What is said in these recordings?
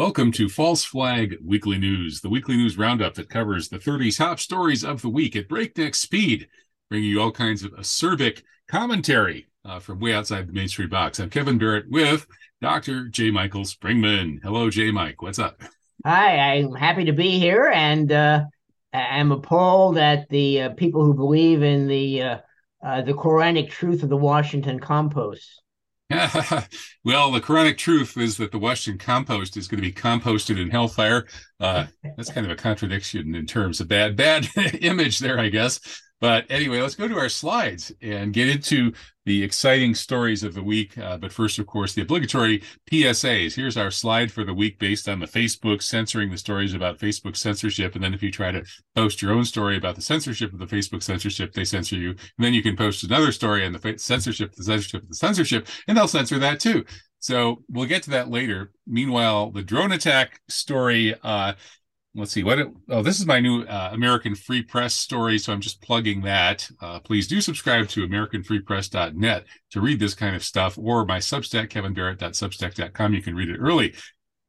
Welcome to False Flag Weekly News, the weekly news roundup that covers the 30 top stories of the week at breakneck speed, bringing you all kinds of acerbic commentary uh, from way outside the mainstream box. I'm Kevin Barrett with Dr. J. Michael Springmann. Hello, J. Mike. What's up? Hi, I'm happy to be here, and uh, I'm appalled at the uh, people who believe in the uh, uh, the Quranic truth of the Washington compost. well, the Quranic truth is that the Washington compost is going to be composted in hellfire. Uh, that's kind of a contradiction in terms of bad, bad image there, I guess. But anyway, let's go to our slides and get into the exciting stories of the week. Uh, but first, of course, the obligatory PSAs. Here's our slide for the week based on the Facebook censoring the stories about Facebook censorship. And then if you try to post your own story about the censorship of the Facebook censorship, they censor you. And then you can post another story on the censorship, the censorship, the censorship, and they'll censor that too. So we'll get to that later. Meanwhile, the drone attack story, uh, let's see what it, oh this is my new uh, american free press story so i'm just plugging that. Uh, please do subscribe to americanfreepress.net to read this kind of stuff or my substack kevinbarrett.substack.com you can read it early.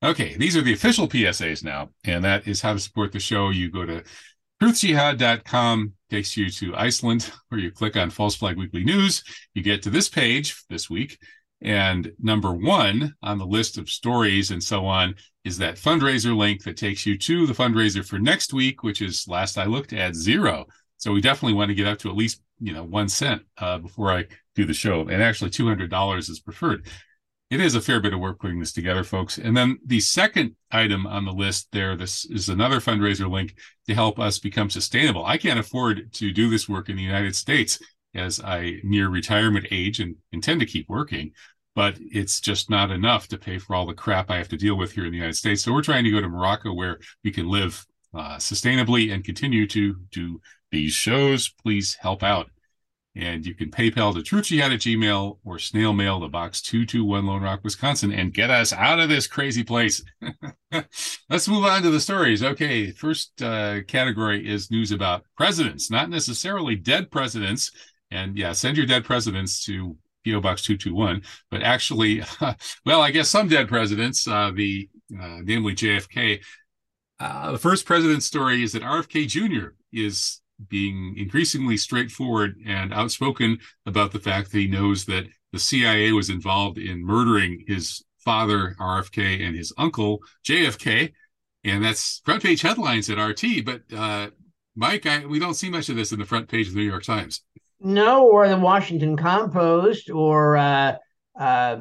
Okay these are the official psas now and that is how to support the show. You go to truthjihad.com takes you to iceland where you click on false flag weekly news. You get to this page this week and number one on the list of stories and so on is that fundraiser link that takes you to the fundraiser for next week, which is last I looked at zero. So we definitely want to get up to at least you know one cent uh, before I do the show, and actually two hundred dollars is preferred. It is a fair bit of work putting this together, folks. And then the second item on the list there, this is another fundraiser link to help us become sustainable. I can't afford to do this work in the United States as I near retirement age and intend to keep working but it's just not enough to pay for all the crap I have to deal with here in the United States. So we're trying to go to Morocco where we can live uh, sustainably and continue to do these shows. Please help out. And you can PayPal to truthjihad at Gmail or snail mail to box 221 Lone Rock, Wisconsin, and get us out of this crazy place. Let's move on to the stories. Okay, first uh, category is news about presidents, not necessarily dead presidents. And yeah, send your dead presidents to PO Box 221, but actually, well, I guess some dead presidents, uh, the uh, namely JFK. Uh, the first president story is that RFK Jr. is being increasingly straightforward and outspoken about the fact that he knows that the CIA was involved in murdering his father, RFK, and his uncle, JFK. And that's front page headlines at RT. But uh, Mike, I, we don't see much of this in the front page of the New York Times. No, or the Washington Compost or uh, uh,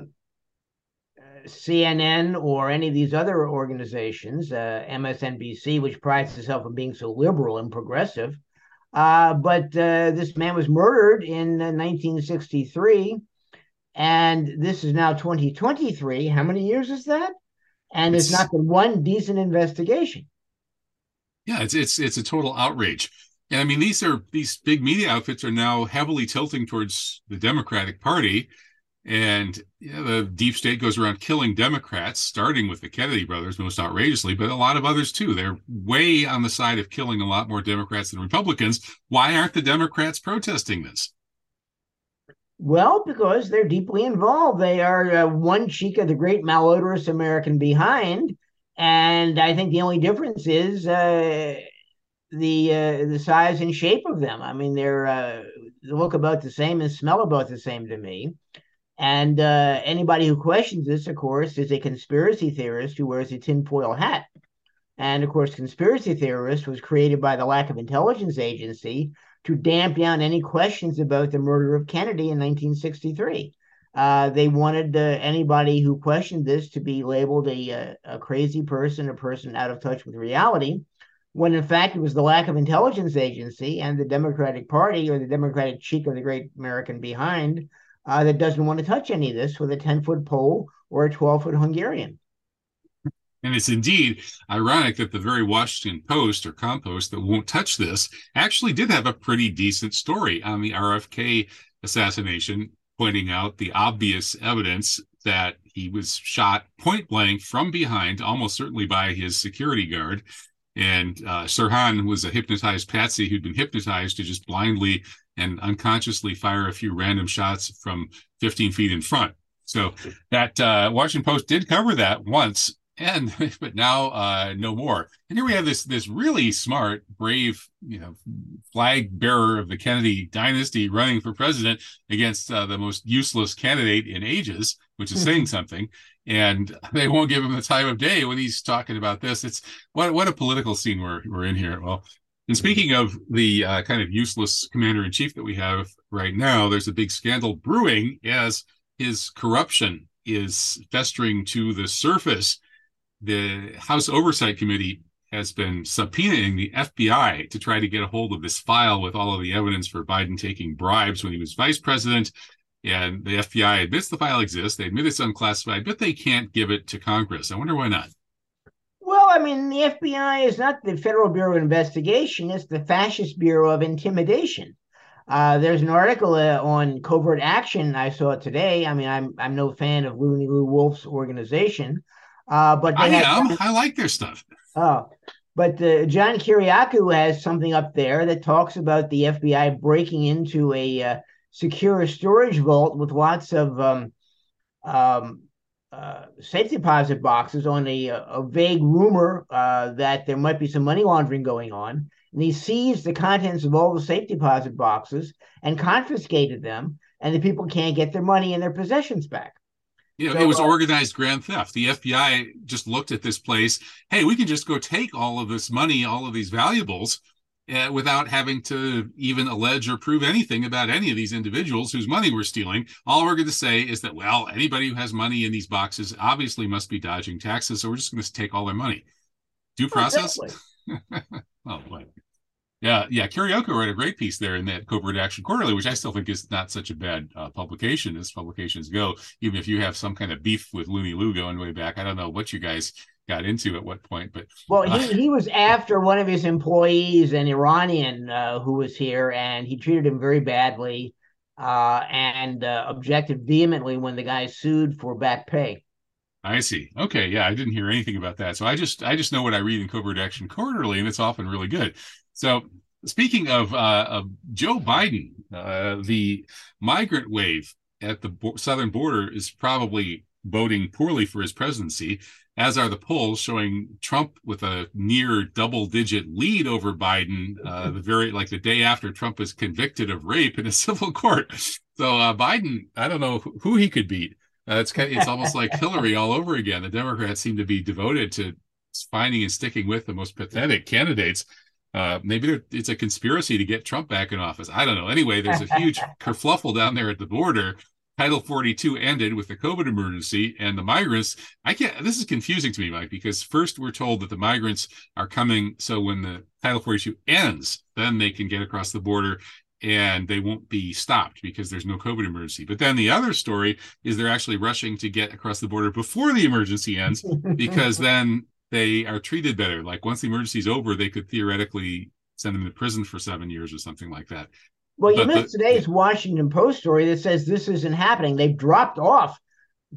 CNN or any of these other organizations, uh, MSNBC, which prides itself on being so liberal and progressive. Uh, but uh, this man was murdered in 1963, and this is now 2023. How many years is that? And it's, there's not been one decent investigation. Yeah, it's it's it's a total outrage. And I mean, these are these big media outfits are now heavily tilting towards the Democratic Party. And yeah, the deep state goes around killing Democrats, starting with the Kennedy brothers most outrageously, but a lot of others too. They're way on the side of killing a lot more Democrats than Republicans. Why aren't the Democrats protesting this? Well, because they're deeply involved. They are uh, one cheek of the great malodorous American behind. And I think the only difference is uh, the uh, the size and shape of them. I mean, they're uh, they look about the same and smell about the same to me. And uh, anybody who questions this, of course, is a conspiracy theorist who wears a tinfoil hat. And of course, conspiracy theorist was created by the lack of intelligence agency to damp down any questions about the murder of Kennedy in 1963. Uh, they wanted uh, anybody who questioned this to be labeled a, a, a crazy person, a person out of touch with reality when in fact it was the lack of intelligence agency and the Democratic Party or the Democratic cheek of the great American behind uh, that doesn't want to touch any of this with a 10 foot pole or a 12 foot Hungarian. And it's indeed ironic that the very Washington Post or Compost that won't touch this actually did have a pretty decent story on the RFK assassination, pointing out the obvious evidence that he was shot point blank from behind, almost certainly by his security guard, and uh, Sirhan was a hypnotized patsy who'd been hypnotized to just blindly and unconsciously fire a few random shots from 15 feet in front. So that uh, Washington Post did cover that once, and but now uh, no more. And here we have this this really smart, brave, you know, flag bearer of the Kennedy dynasty running for president against uh, the most useless candidate in ages, which is saying something. And they won't give him the time of day when he's talking about this. It's what what a political scene we're we're in here. Well, and speaking of the uh, kind of useless commander in chief that we have right now, there's a big scandal brewing as his corruption is festering to the surface the House Oversight Committee has been subpoenaing the FBI to try to get a hold of this file with all of the evidence for Biden taking bribes when he was vice president. And the FBI admits the file exists. They admit it's unclassified, but they can't give it to Congress. I wonder why not. Well, I mean, the FBI is not the Federal Bureau of Investigation, it's the Fascist Bureau of Intimidation. Uh, there's an article uh, on covert action I saw today. I mean, I'm I'm no fan of Loony Lou Wolf's organization, uh, but I am. I like their stuff. Oh, but uh, John Kiriakou has something up there that talks about the FBI breaking into a uh, secure storage vault with lots of um, um, uh, safe deposit boxes on a, a vague rumor uh, that there might be some money laundering going on. And he seized the contents of all the safe deposit boxes and confiscated them, and the people can't get their money and their possessions back. You know, it was organized grand theft. The FBI just looked at this place. Hey, we can just go take all of this money, all of these valuables, uh, without having to even allege or prove anything about any of these individuals whose money we're stealing. All we're going to say is that, well, anybody who has money in these boxes obviously must be dodging taxes, so we're just going to take all their money. Due process. oh boy. Yeah, yeah. Kiriakou wrote a great piece there in that Covert Action Quarterly, which I still think is not such a bad uh, publication as publications go. Even if you have some kind of beef with Looney Lou going way back, I don't know what you guys got into at what point, but well, uh, he, he was after one of his employees, an Iranian uh, who was here, and he treated him very badly uh, and uh, objected vehemently when the guy sued for back pay. I see. Okay, yeah, I didn't hear anything about that. So I just I just know what I read in Covert Action Quarterly, and it's often really good. So speaking of, uh, of Joe Biden, uh, the migrant wave at the bo- southern border is probably voting poorly for his presidency, as are the polls showing Trump with a near double digit lead over Biden, uh, the very like the day after Trump is convicted of rape in a civil court. So uh, Biden, I don't know who he could beat. Uh, it's kind of, it's almost like Hillary all over again. The Democrats seem to be devoted to finding and sticking with the most pathetic candidates. Uh, maybe it's a conspiracy to get Trump back in office. I don't know. Anyway, there's a huge kerfluffle down there at the border. Title 42 ended with the COVID emergency and the migrants. I can't, this is confusing to me, Mike, because first we're told that the migrants are coming. So when the Title 42 ends, then they can get across the border and they won't be stopped because there's no COVID emergency. But then the other story is they're actually rushing to get across the border before the emergency ends because then they are treated better. Like once the emergency is over, they could theoretically send them to prison for seven years or something like that. Well, you but missed the, today's Washington Post story that says this isn't happening. They've dropped off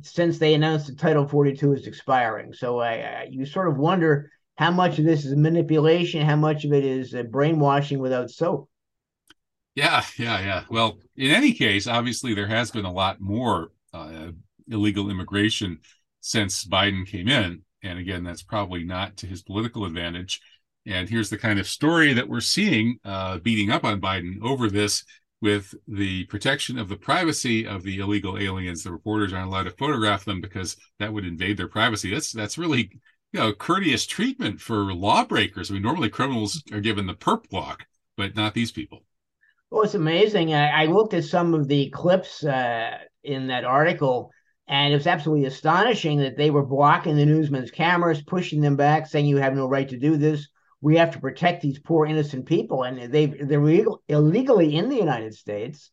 since they announced that Title 42 is expiring. So I, I, you sort of wonder how much of this is manipulation, how much of it is uh, brainwashing without soap. Yeah, yeah, yeah. Well, in any case, obviously there has been a lot more uh, illegal immigration since Biden came in. And again, that's probably not to his political advantage. And here's the kind of story that we're seeing uh, beating up on Biden over this with the protection of the privacy of the illegal aliens. The reporters aren't allowed to photograph them because that would invade their privacy. That's that's really you know courteous treatment for lawbreakers. I mean, normally criminals are given the perp walk, but not these people. Well, it's amazing. I, I looked at some of the clips uh, in that article and it was absolutely astonishing that they were blocking the newsmen's cameras, pushing them back, saying you have no right to do this. We have to protect these poor innocent people, and they they're illegal, illegally in the United States,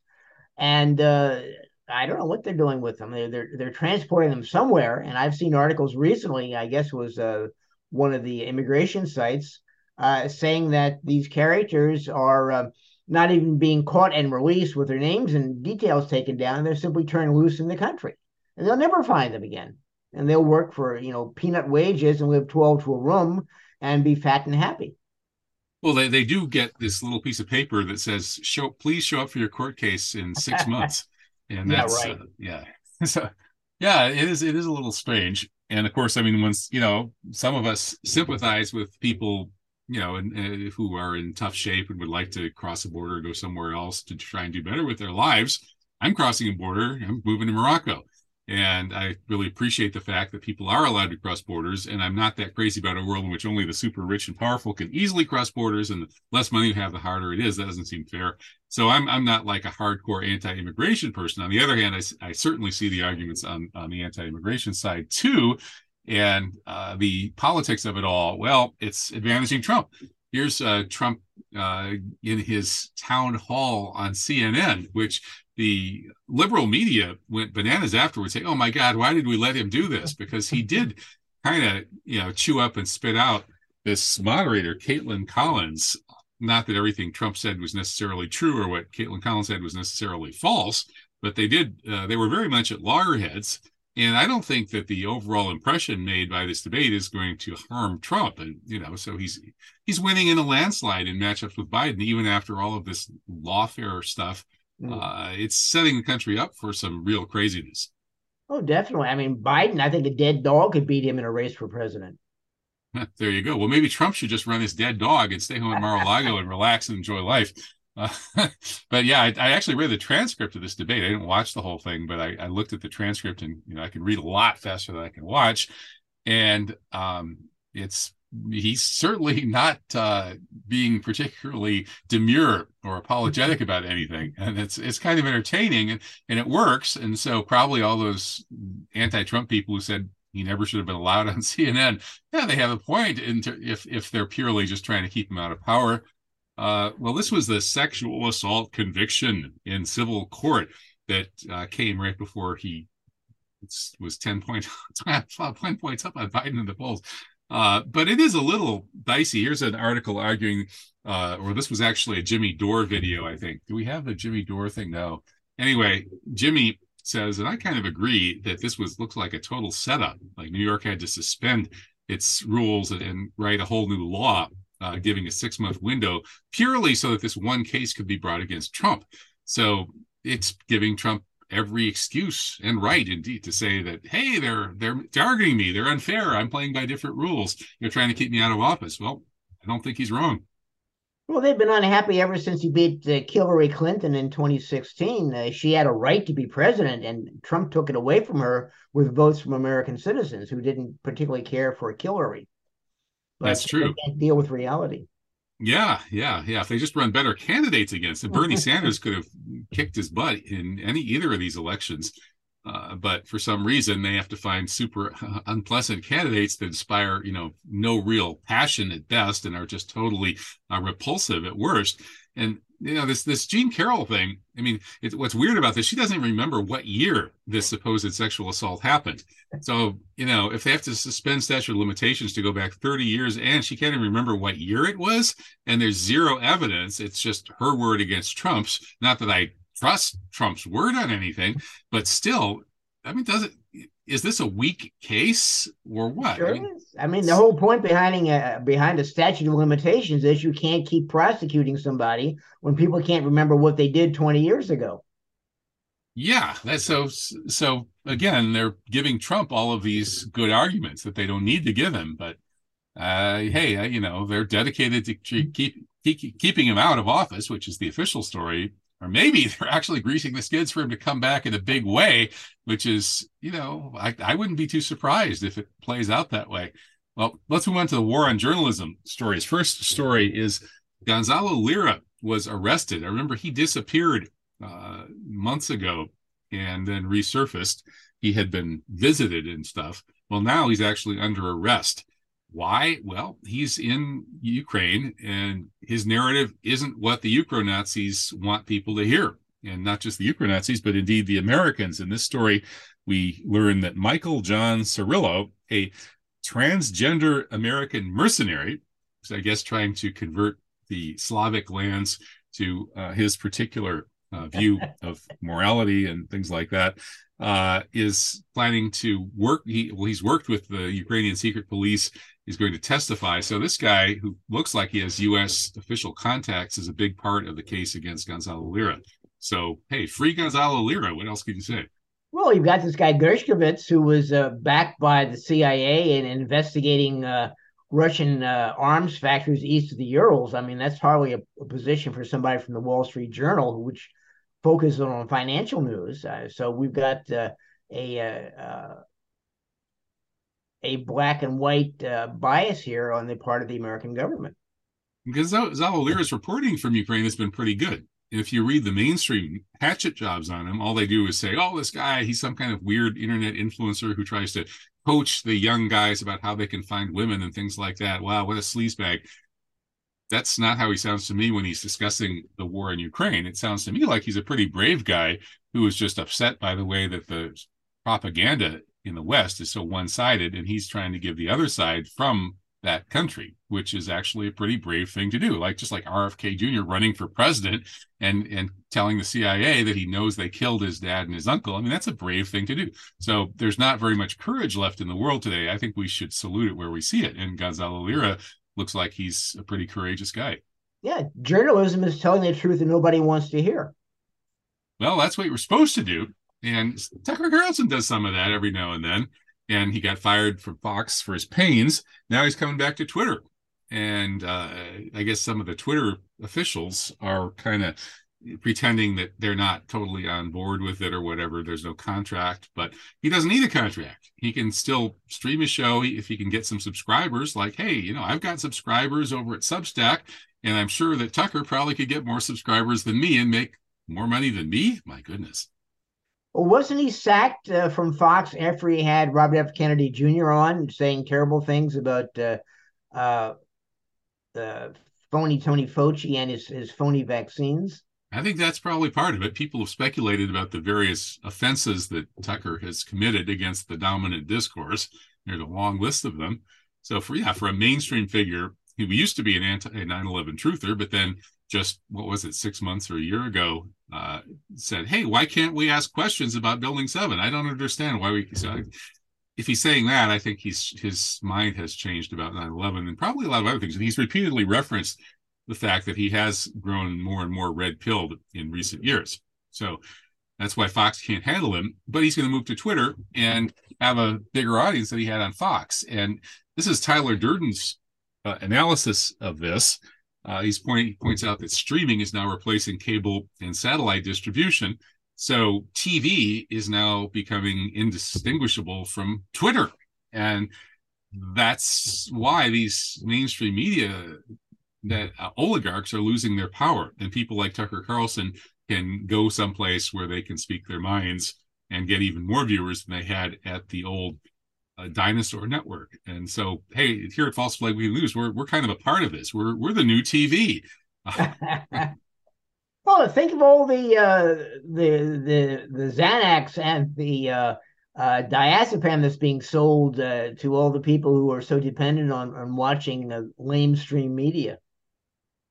and uh, I don't know what they're doing with them. They're, they're they're transporting them somewhere, and I've seen articles recently. I guess was uh, one of the immigration sites uh, saying that these characters are uh, not even being caught and released with their names and details taken down. They're simply turned loose in the country and they'll never find them again. And they'll work for you know peanut wages and live twelve to a room and be fat and happy. Well, they, they do get this little piece of paper that says, "Show, please show up for your court case in six months," and that's yeah, right. uh, yeah. so Yeah, it is. It is a little strange, and of course, I mean, once you know, some of us sympathize with people, you know, and, and who are in tough shape and would like to cross a border, go somewhere else to try and do better with their lives. I'm crossing a border. I'm moving to Morocco. And I really appreciate the fact that people are allowed to cross borders. And I'm not that crazy about a world in which only the super rich and powerful can easily cross borders, and the less money you have, the harder it is. That doesn't seem fair. So I'm I'm not like a hardcore anti-immigration person. On the other hand, I, I certainly see the arguments on on the anti-immigration side too, and uh, the politics of it all. Well, it's advantaging Trump. Here's uh, Trump uh, in his town hall on CNN, which the liberal media went bananas afterwards, saying, "Oh my God, why did we let him do this?" Because he did kind of, you know, chew up and spit out this moderator, Kaitlan Collins. Not that everything Trump said was necessarily true, or what Kaitlan Collins said was necessarily false, but they did. Uh, they were very much at loggerheads. And I don't think that the overall impression made by this debate is going to harm Trump. And you know, so he's he's winning in a landslide in matchups with Biden, even after all of this lawfare stuff Mm. uh, it's setting the country up for some real craziness. Oh, definitely. I mean, Biden, I think a dead dog could beat him in a race for president. There you go. Well, maybe Trump should just run his dead dog and stay home in Mar-a-Lago and relax and enjoy life. Uh, but yeah, I, I, actually read the transcript of this debate. I didn't watch the whole thing, but I, I, looked at the transcript, and you know, I can read a lot faster than I can watch, and um, it's he's certainly not uh, being particularly demure or apologetic about anything, and it's it's kind of entertaining and, and it works. And so probably all those anti-Trump people who said he never should have been allowed on CNN, yeah, they have a point. Into if if they're purely just trying to keep him out of power. Uh, well, this was the sexual assault conviction in civil court that uh, came right before he was 10 points 10 points up on Biden in the polls. Uh, but it is a little dicey. Here's an article arguing, uh, or this was actually a Jimmy Dore video, I think. Do we have the Jimmy Dore thing? No. Anyway, Jimmy says, and I kind of agree that this was looks like a total setup. Like New York had to suspend its rules and, and write a whole new law, uh, giving a six month window purely so that this one case could be brought against Trump. So it's giving Trump every excuse and right indeed to say that hey they're they're targeting me. They're unfair. I'm playing by different rules. They're trying to keep me out of office. Well i don't think he's wrong. Well they've been unhappy ever since he beat uh, hillary clinton in 2016 uh, she had a right to be president and trump took it away from her with votes from american citizens who didn't particularly care for hillary that's true deal with reality yeah, yeah, yeah. If they just run better candidates against him, Bernie Sanders could have kicked his butt in any either of these elections. Uh, but for some reason, they have to find super uh, unpleasant candidates that inspire, you know, no real passion at best and are just totally uh, repulsive at worst. And you know this this Jean Carroll thing. I mean, it, what's weird about this? She doesn't remember what year this supposed sexual assault happened. So you know, if they have to suspend statute of limitations to go back 30 years, and she can't even remember what year it was, and there's zero evidence, it's just her word against Trump's. Not that I trust Trump's word on anything, but still, I mean, does it? Is this a weak case or what? Sure I mean, is. I mean, the whole point behind a behind a statute of limitations is you can't keep prosecuting somebody when people can't remember what they did 20 years ago. Yeah, that's so so again, they're giving Trump all of these good arguments that they don't need to give him, but uh, hey, uh, you know, they're dedicated to keep, keep keeping him out of office, which is the official story or maybe they're actually greasing the skids for him to come back in a big way, which is, you know, I, I wouldn't be too surprised if it plays out that way. Well, let's move on to the war on journalism stories. First story is Gonzalo Lira was arrested. I remember he disappeared uh, months ago and then resurfaced. He had been visited and stuff. Well, now he's actually under arrest. Why? Well, he's in Ukraine and his narrative isn't what the Ukro Nazis want people to hear. And not just the Ukro Nazis, but indeed the Americans. In this story, we learn that Michael John Cirillo, a transgender American mercenary, so I guess trying to convert the Slavic lands to uh, his particular uh, view of morality and things like that, uh, is planning to work. He, well, he's worked with the Ukrainian secret police He's going to testify. So this guy, who looks like he has U.S. official contacts, is a big part of the case against Gonzalo Lira. So hey, free Gonzalo Lira. What else can you say? Well, you've got this guy Gershkovich who was uh, backed by the CIA and investigating uh, Russian uh, arms factories east of the Urals. I mean, that's hardly a, a, position for somebody from the Wall Street Journal, which focuses on financial news. Uh, so we've got uh, a uh, a black and white uh, bias here on the part of the American government. Because Gonzalo Lira's reporting from Ukraine has been pretty good if you read the mainstream hatchet jobs on him, all they do is say, "Oh, this guy, he's some kind of weird internet influencer who tries to coach the young guys about how they can find women and things like that." Wow, what a sleazebag! That's not how he sounds to me when he's discussing the war in Ukraine. It sounds to me like he's a pretty brave guy who is just upset by the way that the propaganda in the West is so one-sided, and he's trying to give the other side from that country, which is actually a pretty brave thing to do. Like just like RFK Jr. running for president and and telling the CIA that he knows they killed his dad and his uncle. I mean, that's a brave thing to do. So there's not very much courage left in the world today. I think we should salute it where we see it. And Gonzalo Lira looks like he's a pretty courageous guy. Yeah, journalism is telling the truth that nobody wants to hear. Well, that's what we're supposed to do. And Tucker Carlson does some of that every now and then and he got fired from Fox for his pains. Now he's coming back to Twitter. And uh, I guess some of the Twitter officials are kind of pretending that they're not totally on board with it or whatever. There's no contract, but he doesn't need a contract. He can still stream his show if he can get some subscribers. Like, hey, you know, I've got subscribers over at Substack, and I'm sure that Tucker probably could get more subscribers than me and make more money than me. My goodness. Wasn't he sacked uh, from Fox after he had Robert F. Kennedy Jr. on saying terrible things about uh, uh, phony Tony Fauci and his, his phony vaccines? I think that's probably part of it. People have speculated about the various offenses that Tucker has committed against the dominant discourse. There's a long list of them. So for yeah, for a mainstream figure, he used to be an anti 9/11 truther, but then just what was it six months or a year ago uh, said hey why can't we ask questions about building seven? I don't understand why we so if he's saying that i think he's his mind has changed about 9-11 and probably a lot of other things. And he's repeatedly referenced the fact that he has grown more and more red pilled in recent years. So that's why fox can't handle him but he's going to move to twitter and have a bigger audience than he had on fox. And this is tyler durden's uh, analysis of this uh, he's point, he points out that streaming is now replacing cable and satellite distribution. So TV is now becoming indistinguishable from Twitter. And that's why these mainstream media that uh, oligarchs are losing their power. And people like Tucker Carlson can go someplace where they can speak their minds and get even more viewers than they had at the old a dinosaur network. And so, hey, here at False Flag Weekly News, we're we're kind of a part of this. We're we're the new TV. well, think of all the uh, the the the Xanax and the uh, uh, diazepam that's being sold uh, to all the people who are so dependent on on watching uh, lamestream media.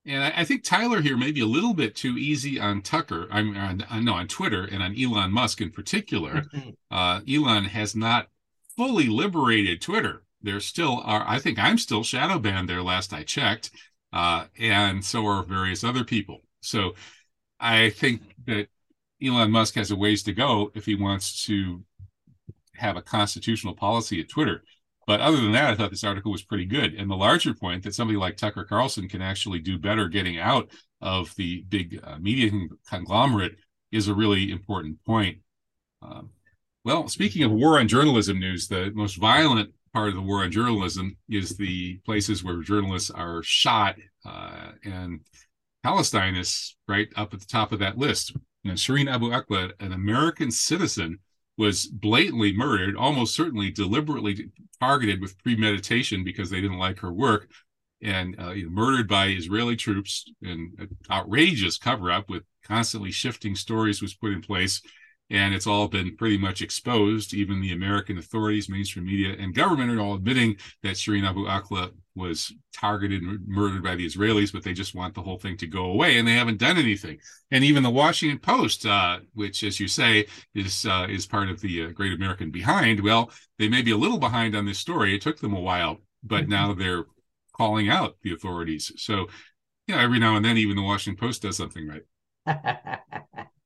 And I, I, think Tyler here may be a little bit too easy on Tucker. I'm on, on no on Twitter and on Elon Musk in particular. uh, Elon has not fully liberated Twitter. There still are, I think I'm still shadow banned there last I checked. Uh, and so are various other people. So I think that Elon Musk has a ways to go if he wants to have a constitutional policy at Twitter. But other than that, I thought this article was pretty good. And the larger point that somebody like Tucker Carlson can actually do better getting out of the big uh, media conglomerate is a really important point. Um, well, speaking of war on journalism news, the most violent part of the war on journalism is the places where journalists are shot, uh, and Palestine is right up at the top of that list. Know, Shireen Abu Akleh, an American citizen, was blatantly murdered, almost certainly deliberately targeted with premeditation because they didn't like her work, and uh, murdered by Israeli troops. And an outrageous cover up with constantly shifting stories was put in place and it's all been pretty much exposed. Even the American authorities, mainstream media, and government are all admitting that Shireen Abu Akleh was targeted and murdered by the Israelis, but they just want the whole thing to go away, and they haven't done anything. And even the Washington Post, uh, which, as you say, is uh, is part of the uh, Great American Behind, well, they may be a little behind on this story. It took them a while, but mm-hmm. now they're calling out the authorities. So, yeah, every now and then, even the Washington Post does something right.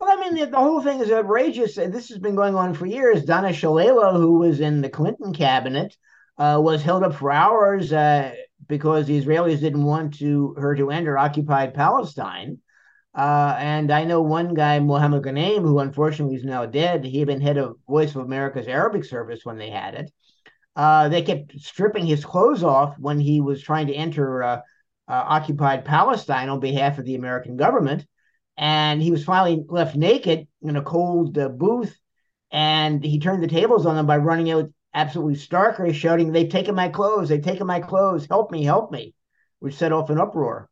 Well, I mean, the, the, whole thing is outrageous. This has been going on for years. Donna Shalala, who was in the Clinton cabinet, uh, was held up for hours uh, because the Israelis didn't want to her to enter occupied Palestine. Uh, and I know one guy, Mohammed Ghanem, who unfortunately is now dead. He had been head of Voice of America's Arabic service when they had it. Uh, they kept stripping his clothes off when he was trying to enter uh, uh, occupied Palestine on behalf of the American government. And he was finally left naked in a cold uh, booth. And he turned the tables on them by running out absolutely starkly, shouting, They've taken my clothes. They've taken my clothes. Help me, help me, which set off an uproar.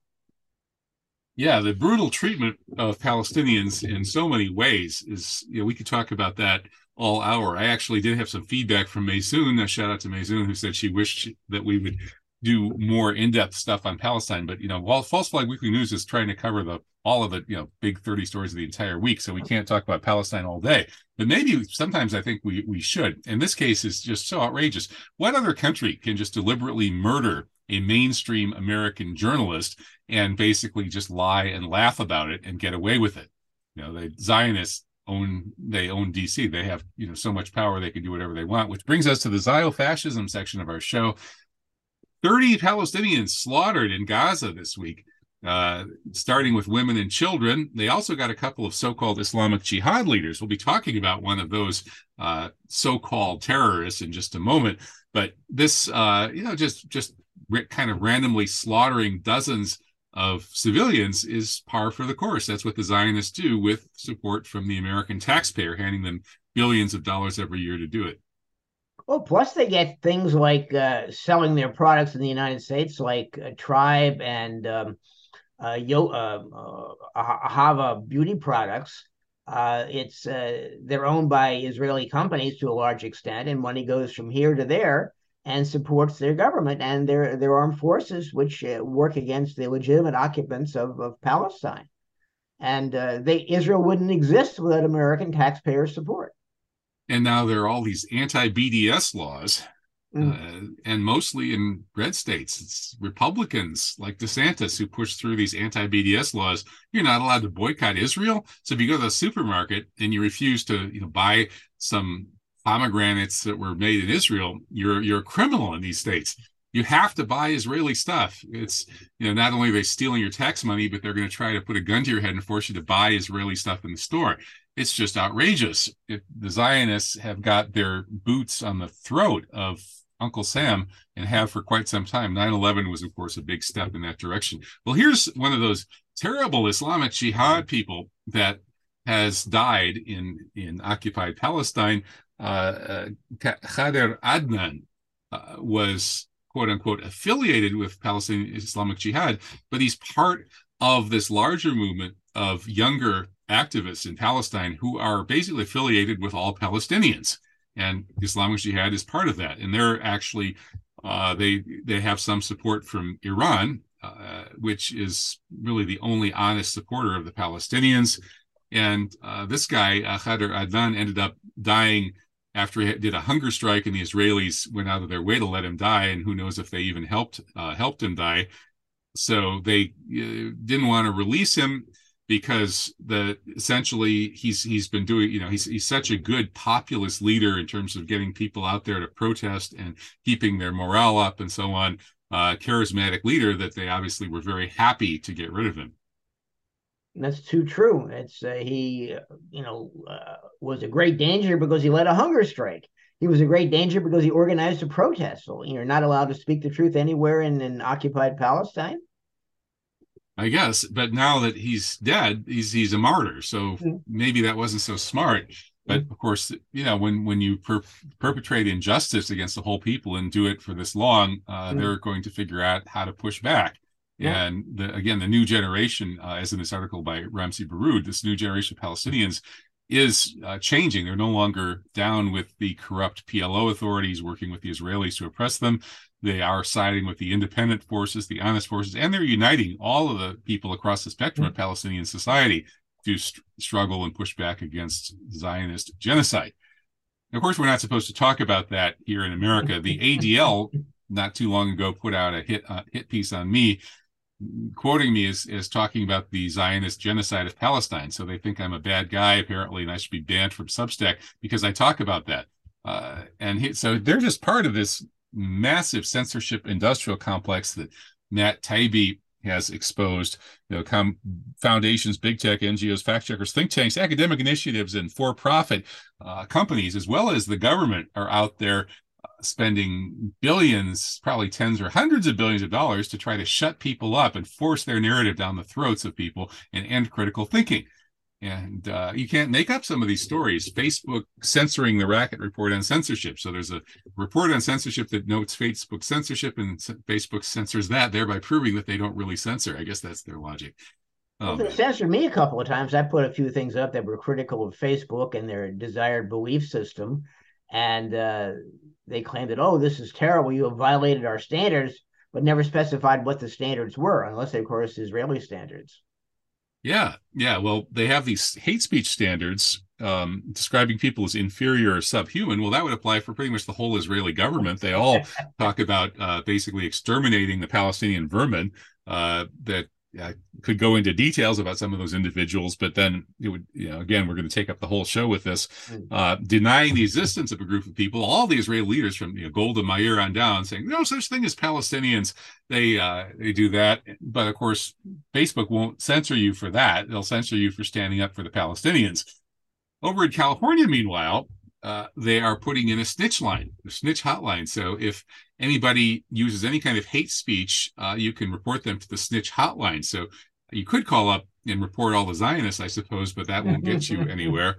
Yeah, the brutal treatment of Palestinians in so many ways is, you know, we could talk about that all hour. I actually did have some feedback from Maysoon. A shout out to Maysoon, who said she wished that we would do more in-depth stuff on Palestine. But you know, while False Flag Weekly News is trying to cover the all of the you know big 30 stories of the entire week, so we mm-hmm. can't talk about Palestine all day. But maybe sometimes I think we we should. In this case, is just so outrageous. What other country can just deliberately murder a mainstream American journalist and basically just lie and laugh about it and get away with it. You know, the Zionists own they own DC. They have you know so much power they can do whatever they want. Which brings us to the Zio-fascism section of our show. Thirty Palestinians slaughtered in Gaza this week. Uh, starting with women and children. They also got a couple of so-called Islamic Jihad leaders. We'll be talking about one of those uh, so-called terrorists in just a moment. But this, uh, you know, just just kind of randomly slaughtering dozens of civilians is par for the course. That's what the Zionists do with support from the American taxpayer, handing them billions of dollars every year to do it. Well, plus they get things like uh, selling their products in the United States, like uh, Tribe and um, uh, Yo, uh, uh, Ahava beauty products. It's they're owned by Israeli companies to a large extent, and money goes from here to there and supports their government and their their armed forces, which work against the legitimate occupants of, of Palestine. And they Israel wouldn't exist without American taxpayer support. And now there are all these anti-BDS laws, mm. uh, and mostly in red states. It's Republicans like DeSantis who push through these anti-BDS laws. You're not allowed to boycott Israel. So if you go to the supermarket and you refuse to, you know, buy some pomegranates that were made in Israel, you're you're a criminal in these states. You have to buy Israeli stuff. It's you know not only are they stealing your tax money, but they're going to try to put a gun to your head and force you to buy Israeli stuff in the store. It's just outrageous. If the Zionists have got their boots on the throat of Uncle Sam and have for quite some time. 9 11 was, of course, a big step in that direction. Well, here's one of those terrible Islamic Jihad people that has died in, in occupied Palestine uh, uh Khader Adnan uh, was quote unquote affiliated with Palestinian Islamic Jihad, but he's part of this larger movement of younger activists in Palestine who are basically affiliated with all Palestinians. And Islamic Jihad is part of that. And they're actually, uh, they, they have some support from Iran, uh, which is really the only honest supporter of the Palestinians. And uh, this guy, uh, Khader Adnan, ended up dying after he did a hunger strike and the Israelis went out of their way to let him die, and who knows if they even helped uh, helped him die. So they uh, didn't want to release him because the essentially he's he's been doing you know he's he's such a good populist leader in terms of getting people out there to protest and keeping their morale up and so on. Uh, charismatic leader that they obviously were very happy to get rid of him. That's too true. It's uh, he, you know, uh, was a great danger because he led a hunger strike. He was a great danger because he organized a protest. So you're not allowed to speak the truth anywhere in, in occupied Palestine. I guess, but now that he's dead, he's he's a martyr. So mm-hmm. maybe that wasn't so smart. But mm-hmm. of course, you know, when when you per- perpetrate injustice against the whole people and do it for this long, uh, mm-hmm. they're going to figure out how to push back. Yeah. And the, again, the new generation, uh, as in this article by Ramzy Baroud, this new generation of Palestinians is uh, changing. They're no longer down with the corrupt PLO authorities working with the Israelis to oppress them. They are siding with the independent forces, the honest forces, and they're uniting all of the people across the spectrum mm-hmm. of Palestinian society to st- struggle and push back against Zionist genocide. of course, we're not supposed to talk about that here in America. The ADL not too long ago put out a hit uh, hit piece on me quoting me as, as talking about the Zionist genocide of Palestine. So they think I'm a bad guy, apparently, and I should be banned from Substack because I talk about that. Uh, and he, so they're just part of this massive censorship industrial complex that Matt Taibbi has exposed. You know, com- foundations, big tech, NGOs, fact checkers, think tanks, academic initiatives, and for-profit uh, companies, as well as the government, are out there spending billions, probably tens or hundreds of billions of dollars to try to shut people up and force their narrative down the throats of people and end critical thinking. And uh, you can't make up some of these stories. Facebook censoring the Racket report on censorship. So there's a report on censorship that notes Facebook censorship, and Facebook censors that, thereby proving that they don't really censor. I guess that's their logic. Um, well, they censored me a couple of times. I put a few things up that were critical of Facebook and their desired belief system, and uh, they claimed that, oh, this is terrible. You have violated our standards, but never specified what the standards were, unless, of course, Israeli standards. Yeah, yeah. Well, they have these hate speech standards um, describing people as inferior or subhuman. Well, that would apply for pretty much the whole Israeli government. They all talk about uh, basically exterminating the Palestinian vermin uh, that I could go into details about some of those individuals, but then it would, you know, again, we're going to take up the whole show with this, hmm. uh, denying the existence of a group of people. All the Israeli leaders from you know, Golda Meir on down saying no such thing as Palestinians. They uh, they do that, but of course, Facebook won't censor you for that. They'll censor you for standing up for the Palestinians. Over in California, meanwhile, uh, they are putting in a snitch line, a snitch hotline. So if anybody uses any kind of hate speech, uh, you can report them to the snitch hotline. So you could call up and report all the Zionists, I suppose, but that won't get you anywhere.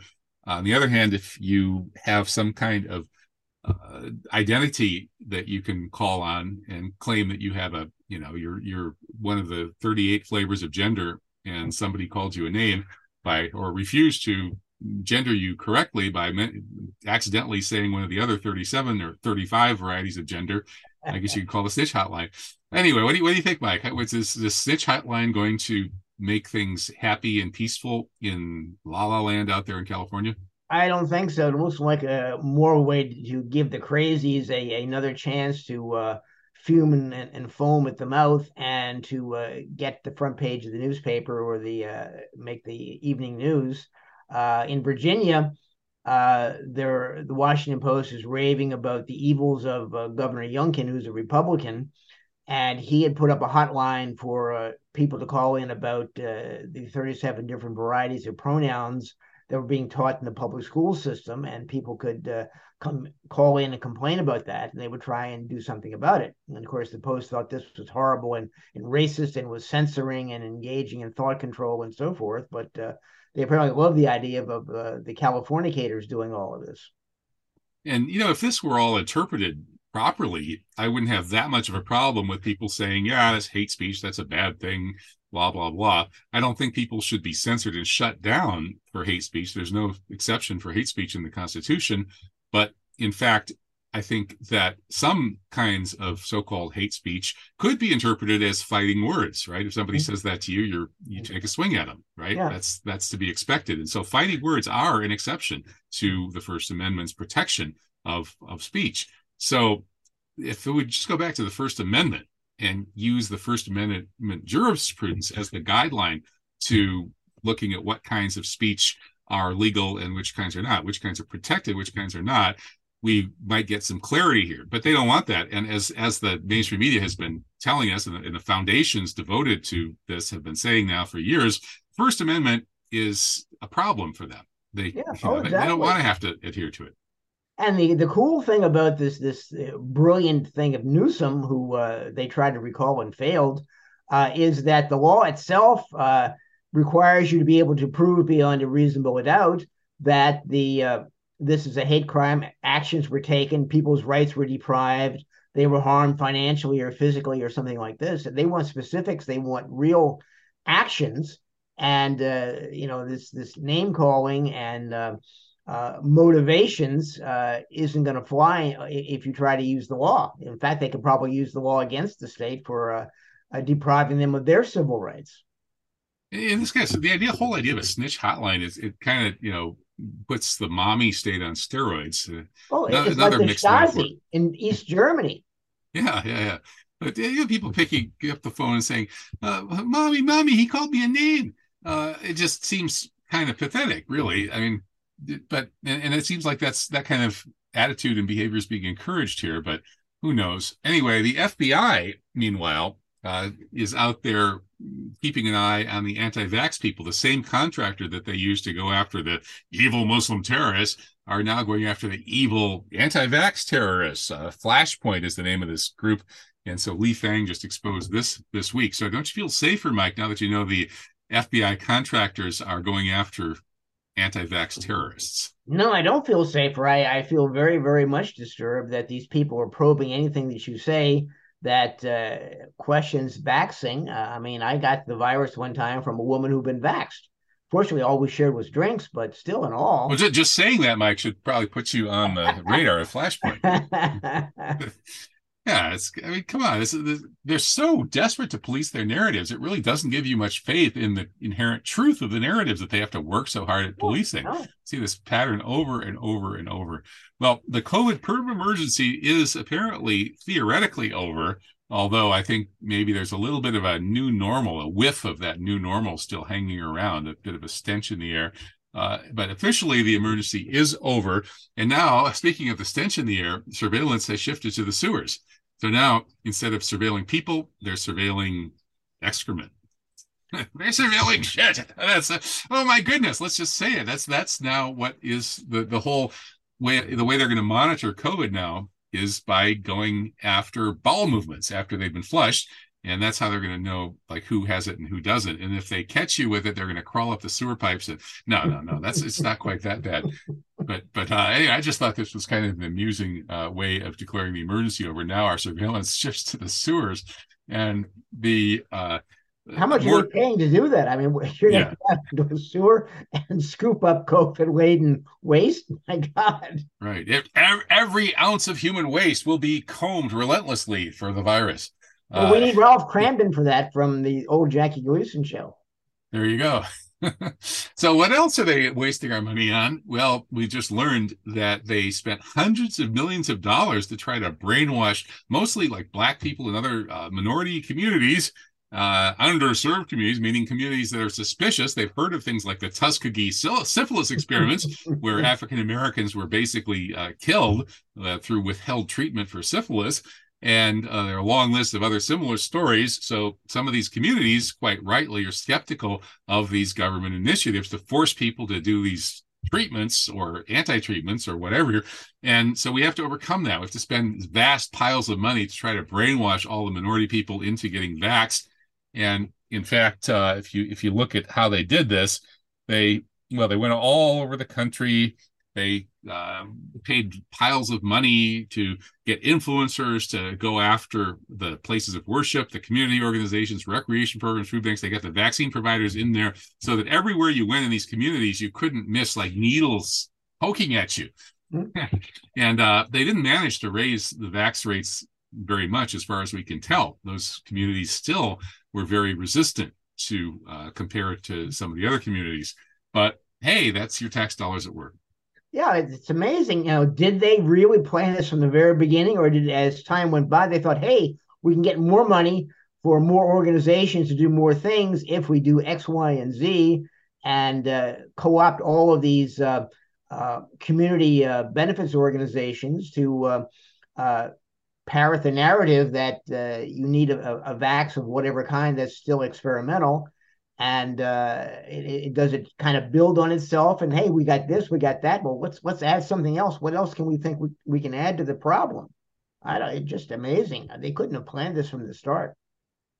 On the other hand, if you have some kind of uh, identity that you can call on and claim that you have a, you know, you're you're one of the 38 flavors of gender, and somebody called you a name by or refused to gender you correctly by accidentally saying one of the other 37 or 35 varieties of gender. I guess you could call the snitch hotline. Anyway, what do you, what do you think, Mike? Was this, this snitch hotline going to make things happy and peaceful in La La Land out there in California? I don't think so. It looks like a more way to give the crazies a another chance to uh, fume and, and, foam at the mouth and to uh, get the front page of the newspaper or the uh, make the evening news. Uh, in Virginia, uh, there the Washington Post is raving about the evils of uh, Governor Youngkin, who's a Republican, and he had put up a hotline for uh, people to call in about uh, the 37 different varieties of pronouns that were being taught in the public school system, and people could uh, come call in and complain about that, and they would try and do something about it. And of course, the Post thought this was horrible and, and racist, and was censoring and engaging in thought control and so forth. But they apparently love the idea of, of uh, the Californicators doing all of this. And you know, if this were all interpreted properly, I wouldn't have that much of a problem with people saying, "Yeah, that's hate speech. That's a bad thing." Blah blah blah. I don't think people should be censored and shut down for hate speech. There's no exception for hate speech in the Constitution, but in fact, I think that some kinds of so-called hate speech could be interpreted as fighting words, right? If somebody mm-hmm. says that to you, you're you take a swing at them, right? Yeah. That's that's to be expected. And so fighting words are an exception to the First Amendment's protection of of speech. So if we just go back to the First Amendment and use the First Amendment jurisprudence as the guideline to looking at what kinds of speech are legal and which kinds are not, which kinds are protected, which kinds are not, we might get some clarity here but they don't want that. And as as the mainstream media has been telling us and the, and the foundations devoted to this have been saying now for years first amendment is a problem for them. They, yeah, know, oh, exactly. they don't want to have to adhere to it. And the, the cool thing about this this uh, brilliant thing of Newsom, who uh, they tried to recall and failed, uh, is that the law itself uh, requires you to be able to prove beyond a reasonable doubt that the uh, this is a hate crime. Actions were taken, people's rights were deprived, they were harmed financially or physically or something like this. And They want specifics. They want real actions, and uh, you know this this name calling and uh, uh, motivations uh, isn't going to fly if you try to use the law. In fact, they could probably use the law against the state for uh, uh, depriving them of their civil rights. In this case, the idea, whole idea of a snitch hotline is it kind of you know puts the mommy state on steroids. Uh, oh, another, it's like the Stasi in East Germany. Yeah, yeah, yeah. But you know, people picking up the phone and saying, uh, "Mommy, mommy, he called me a name." Uh, it just seems kind of pathetic, really. I mean, but and it seems like that's that kind of attitude and behavior is being encouraged here. But who knows? Anyway, the FBI, meanwhile, uh, is out there keeping an eye on the anti-vax people. The same contractor that they used to go after the evil Muslim terrorists are now going after the evil anti-vax terrorists. Uh, Flashpoint is the name of this group, and so Lee Fang just exposed this this week. So don't you feel safer, Mike, now that you know the FBI contractors are going after anti-vax terrorists? No, I don't feel safer. I, I feel very, very much disturbed that these people are probing anything that you say that uh, questions vaxing. Uh, I mean, I got the virus one time from a woman who'd been vaxed. Fortunately, all we shared was drinks, but still, in all. Well, just, just saying that, Mike, should probably put you on the radar at Flashpoint. yeah, it's. I mean, come on, this, this, they're so desperate to police their narratives. It really doesn't give you much faith in the inherent truth of the narratives that they have to work so hard at policing. Oh. See this pattern over and over and over. Well, the COVID perm emergency is apparently theoretically over, although I think maybe there's a little bit of a new normal, a whiff of that new normal still hanging around, a bit of a stench in the air. Uh, but officially, the emergency is over. And now, speaking of the stench in the air, surveillance has shifted to the sewers. So now, instead of surveilling people, they're surveilling excrement. they're surveilling shit. That's uh, oh my goodness. Let's just say it. That's that's now what is the the whole way. The way they're going to monitor COVID now is by going after bowel movements after they've been flushed and that's how they're going to know like who has it and who doesn't and if they catch you with it they're going to crawl up the sewer pipes and no no no that's it's not quite that bad but but uh, anyway, i just thought this was kind of an amusing uh, way of declaring the emergency over now our surveillance shifts to the sewers and the uh, how much more, are they paying to do that? I mean, you're going to have to go to a sewer and scoop up COVID laden waste. My God! Right. Every, every ounce of human waste will be combed relentlessly for the virus. Well, uh, we need Ralph Kramden for that from the old Jackie Gleason show. There you go. so what else are they wasting our money on? Well, we just learned that they spent hundreds of millions of dollars to try to brainwash mostly like black people and other uh, minority communities, uh, underserved communities, meaning communities that are suspicious. They've heard of things like the Tuskegee syphilis experiments, where African Americans were basically uh, killed uh, through withheld treatment for syphilis. And uh, there are a long list of other similar stories. So some of these communities, quite rightly, are skeptical of these government initiatives to force people to do these treatments or anti-treatments or whatever. And so we have to overcome that. We have to spend vast piles of money to try to brainwash all the minority people into getting vaxxed. And in fact, uh, if you if you look at how they did this, they well they went all over the country they uh, paid piles of money to get influencers to go after the places of worship, the community organizations, recreation programs, food banks. They got the vaccine providers in there so that everywhere you went in these communities, you couldn't miss like needles poking at you. Mm-hmm. and uh, they didn't manage to raise the vax rates very much, as far as we can tell. Those communities still were very resistant to uh, compare it to some of the other communities. But hey, that's your tax dollars at work yeah, it's amazing. You know, did they really plan this from the very beginning, or did as time went by they thought, hey, we can get more money for more organizations to do more things if we do X, Y, and Z, and uh, co-opt all of these uh, uh, community uh, benefits organizations to uh, uh, parrot the narrative that you need a, a, vax of whatever kind that's still experimental and uh, it, it, does it kind of build on itself and hey we got this we got that. Well let's let's add something else. What else can we think we, we can add to the problem? I don't it's just amazing. They couldn't have planned this from the start.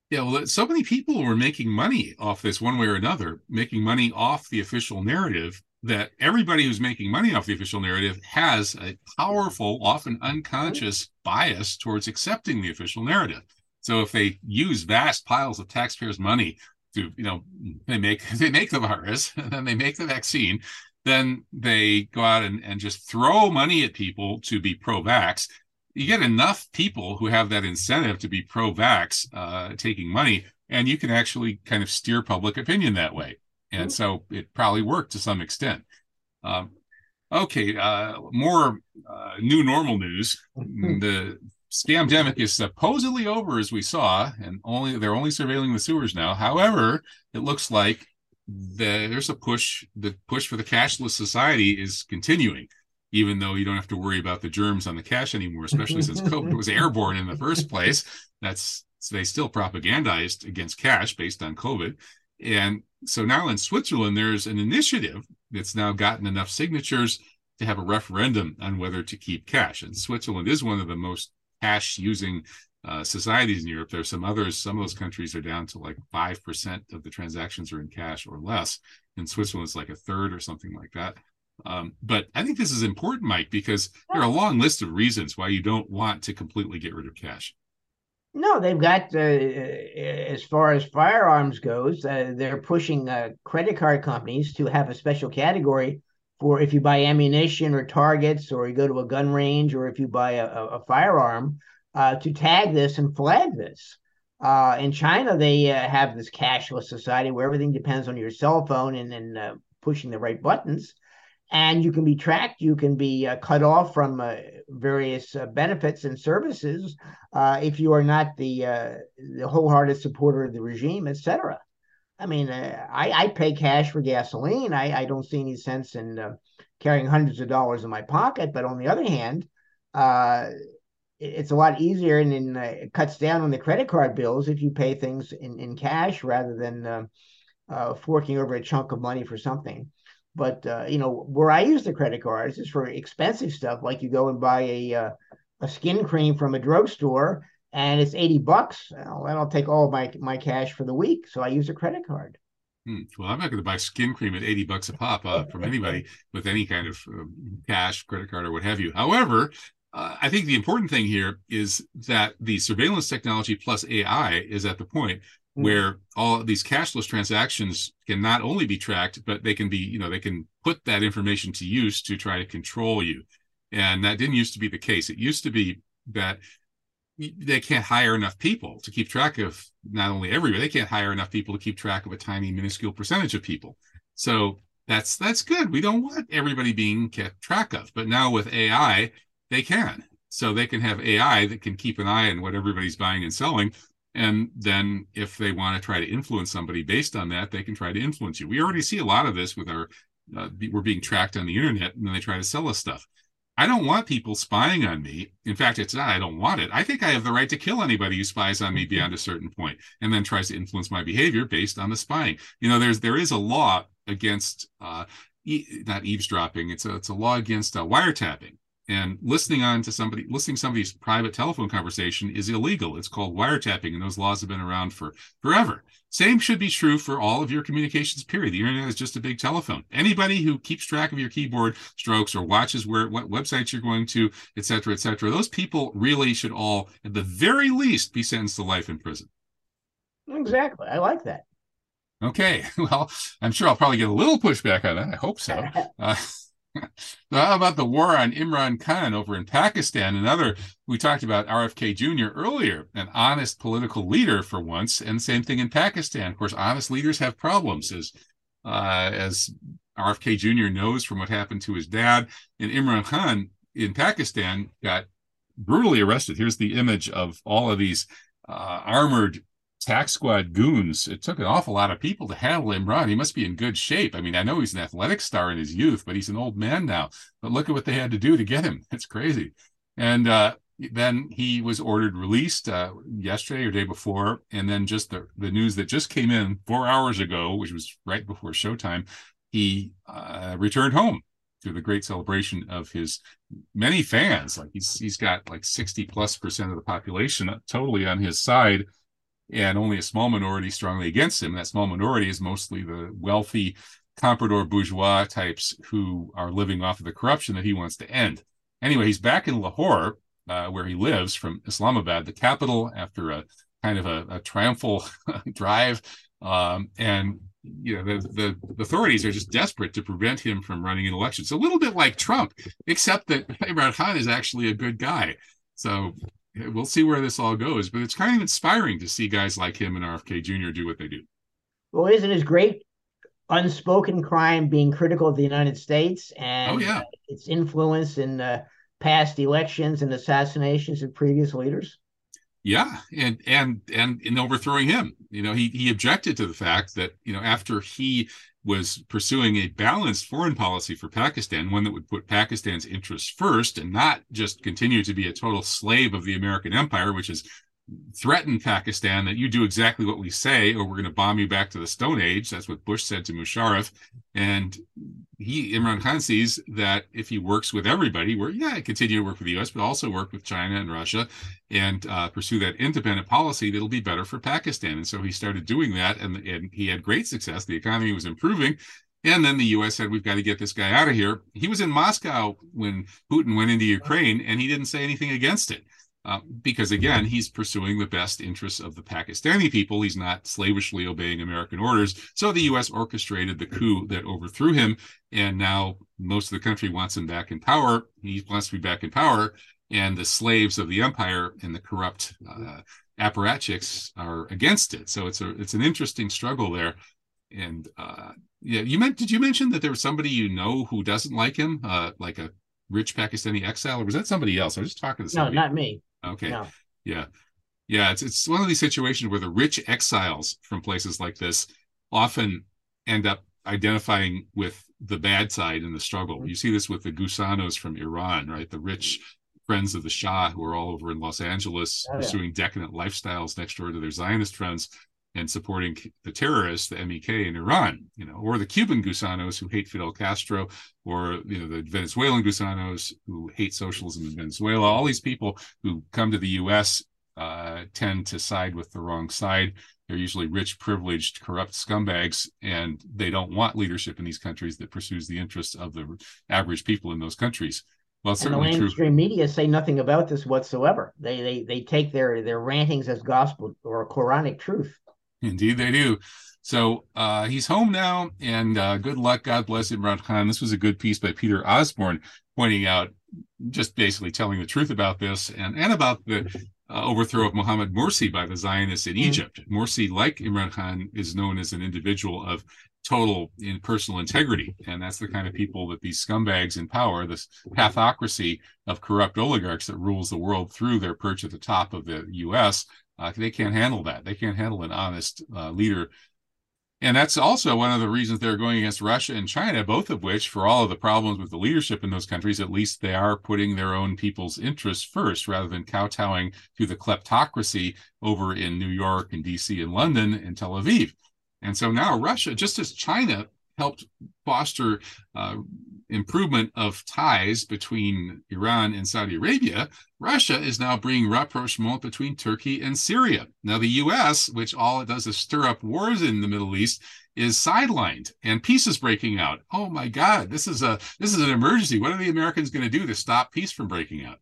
Yeah well so many people were making money off this one way or another making money off the official narrative that everybody who's making money off the official narrative has a powerful often unconscious bias towards accepting the official narrative. So if they use vast piles of taxpayers money to you know they make they make the virus and then they make the vaccine then they go out and, and just throw money at people to be pro-vax. You get enough people who have that incentive to be pro-vax uh, taking money and you can actually kind of steer public opinion that way. And so it probably worked to some extent. Um, okay uh, more uh, new normal news. The scamdemic is supposedly over, as we saw, and only they're only surveilling the sewers now. However, it looks like the, there's a push. The push for the cashless society is continuing, even though you don't have to worry about the germs on the cash anymore, especially since COVID was airborne in the first place. That's they still propagandized against cash based on COVID, and so now in Switzerland there's an initiative that's now gotten enough signatures to have a referendum on whether to keep cash. And Switzerland is one of the most cash using uh, societies in Europe. There's some others, some of those countries are down to like 5% of the transactions are in cash or less. In Switzerland, it's like a third or something like that. Um, but I think this is important, Mike, because there are a long list of reasons why you don't want to completely get rid of cash. No, they've got uh, as far as firearms goes, uh, they're pushing uh, credit card companies to have a special category for if you buy ammunition or targets, or you go to a gun range, or if you buy a, a firearm, uh, to tag this and flag this. Uh, in China, they uh, have this cashless society where everything depends on your cell phone and then uh, pushing the right buttons. And you can be tracked, you can be uh, cut off from uh, various benefits and services if you are not the, the wholehearted supporter of the regime, etc. I mean, uh, I, I pay cash for gasoline. I, I don't see any sense in uh, carrying hundreds of dollars in my pocket. But on the other hand, uh, it's a lot easier and, and uh, it cuts down on the credit card bills if you pay things in, in cash rather than uh, uh, forking over a chunk of money for something. But you know, where I use the credit cards is for expensive stuff, like you go and buy a a skin cream from a drugstore and it's 80 bucks. Well, that'll take all my my cash for the week. So I use a credit card. Hmm. Well, I'm not going to buy skin cream at 80 bucks a pop uh, from anybody with any kind of uh, cash, credit card, or what have you. However, uh, I think the important thing here is that the surveillance technology plus AI is at the point hmm. where all these cashless transactions can not only be tracked, but they can be, you know, they can put that information to use to try to control you. And that didn't used to be the case. It used to be that they can't hire enough people to keep track of not only everybody they can't hire enough people to keep track of a tiny minuscule percentage of people. So that's that's good. We don't want everybody being kept track of but now with ai they can. So they can have ai that can keep an eye on what everybody's buying and selling. And then if they want to try to influence somebody based on that they can try to influence you. We already see a lot of this with our uh, we're being tracked on the internet and then they try to sell us stuff I don't want people spying on me. In fact, it's not, I don't want it. I think I have the right to kill anybody who spies on me mm-hmm. beyond a certain point and then tries to influence my behavior based on the spying. You know, there's, there is a law against, uh, e- not eavesdropping. It's a, it's a law against uh, wiretapping and listening on to somebody listening to somebody's private telephone conversation is illegal. It's called wiretapping and those laws have been around for forever. Same should be true for all of your communications period. The internet is just a big telephone. Anybody who keeps track of your keyboard strokes or watches where what websites you're going to et cetera et cetera those people really should all at the very least be sentenced to life in prison. Exactly. I like that. Okay. Well i'm sure i'll probably get a little pushback on that. I hope so. Uh, how about the war on Imran Khan over in Pakistan? Another, we talked about RFK Jr. earlier, an honest political leader for once, and same thing in Pakistan. Of course, honest leaders have problems, as uh, as RFK Jr. knows from what happened to his dad. And Imran Khan in Pakistan got brutally arrested. Here's the image of all of these uh, armored tax squad goons. It took an awful lot of people to handle Imran. He must be in good shape. I mean, I know he's an athletic star in his youth, but he's an old man now. But look at what they had to do to get him. It's crazy. And uh, then he was ordered released uh, yesterday or day before. And then just the, the news that just came in four hours ago, which was right before showtime, he uh, returned home to the great celebration of his many fans. Like he's he's got like 60 plus percent of the population totally on his side and only a small minority strongly against him. That small minority is mostly the wealthy comprador bourgeois types who are living off of the corruption that he wants to end. Anyway, he's back in Lahore, uh, where he lives from Islamabad, the capital, after a kind of a, a triumphal drive. Um, and you know the, the, the authorities are just desperate to prevent him from running an election. It's a little bit like Trump, except that Imran Khan is actually a good guy. So we'll see where this all goes. But it's kind of inspiring to see guys like him and RFK Jr. do what they do. Well, isn't his great unspoken crime being critical of the United States and oh, yeah. its influence in uh, past elections and assassinations of previous leaders? Yeah, and and and in overthrowing him, you know, he he objected to the fact that you know after he was pursuing a balanced foreign policy for Pakistan, one that would put Pakistan's interests first and not just continue to be a total slave of the American empire, which is threaten Pakistan that you do exactly what we say, or we're going to bomb you back to the Stone Age. That's what Bush said to Musharraf. And he, Imran Khan, sees that if he works with everybody, where yeah, continue to work with the U.S., but also work with China and Russia, and uh, pursue that independent policy, that'll be better for Pakistan. And so he started doing that, and, and he had great success. The economy was improving. And then the U.S. said, "We've got to get this guy out of here." He was in Moscow when Putin went into Ukraine, and he didn't say anything against it. Uh, because again, he's pursuing the best interests of the Pakistani people. He's not slavishly obeying American orders. So the U.S. orchestrated the coup that overthrew him, and now most of the country wants him back in power. He wants to be back in power, and the slaves of the empire and the corrupt uh, apparatchiks are against it. So it's a it's an interesting struggle there. And uh, yeah, you meant did you mention that there was somebody you know who doesn't like him, uh, like a rich Pakistani exile, or was that somebody else? I was just talking to somebody. No, not me. Okay. No. Yeah. Yeah. It's it's one of these situations where the rich exiles from places like this often end up identifying with the bad side in the struggle. Mm-hmm. You see this with the Gusanos from Iran, right? The rich friends of the Shah who are all over in Los Angeles oh, pursuing decadent lifestyles next door to their Zionist friends and supporting the terrorists, the MEK in Iran, you know, or the Cuban Gusanos who hate Fidel Castro, or you know the Venezuelan Gusanos who hate socialism in Venezuela. All these people who come to the U.S. Uh, tend to side with the wrong side. They're usually rich, privileged, corrupt scumbags, and they don't want leadership in these countries that pursues the interests of the average people in those countries. Well, certainly and the mainstream true. media say nothing about this whatsoever. They they they take their their rantings as gospel or Quranic truth. Indeed, they do. So uh, he's home now, and uh, good luck. God bless Imran Khan. This was a good piece by Peter Osborne pointing out, just basically telling the truth about this and, and about the uh, overthrow of Mohammed Morsi by the Zionists in mm-hmm. Egypt. Morsi, like Imran Khan, is known as an individual of total in personal integrity. And that's the kind of people that these scumbags in power, this pathocracy of corrupt oligarchs that rules the world through their perch at the top of the US, uh, they can't handle that. They can't handle an honest uh, leader. And that's also one of the reasons they're going against Russia and China, both of which, for all of the problems with the leadership in those countries, at least they are putting their own people's interests first rather than kowtowing to the kleptocracy over in New York and DC and London and Tel Aviv. And so now Russia, just as China helped foster uh, improvement of ties between Iran and Saudi Arabia, Russia is now bringing rapprochement between Turkey and Syria. Now, the U.S., which all it does is stir up wars in the Middle East, is sidelined and peace is breaking out. Oh my God, this is a this is an emergency. What are the Americans going to do to stop peace from breaking out?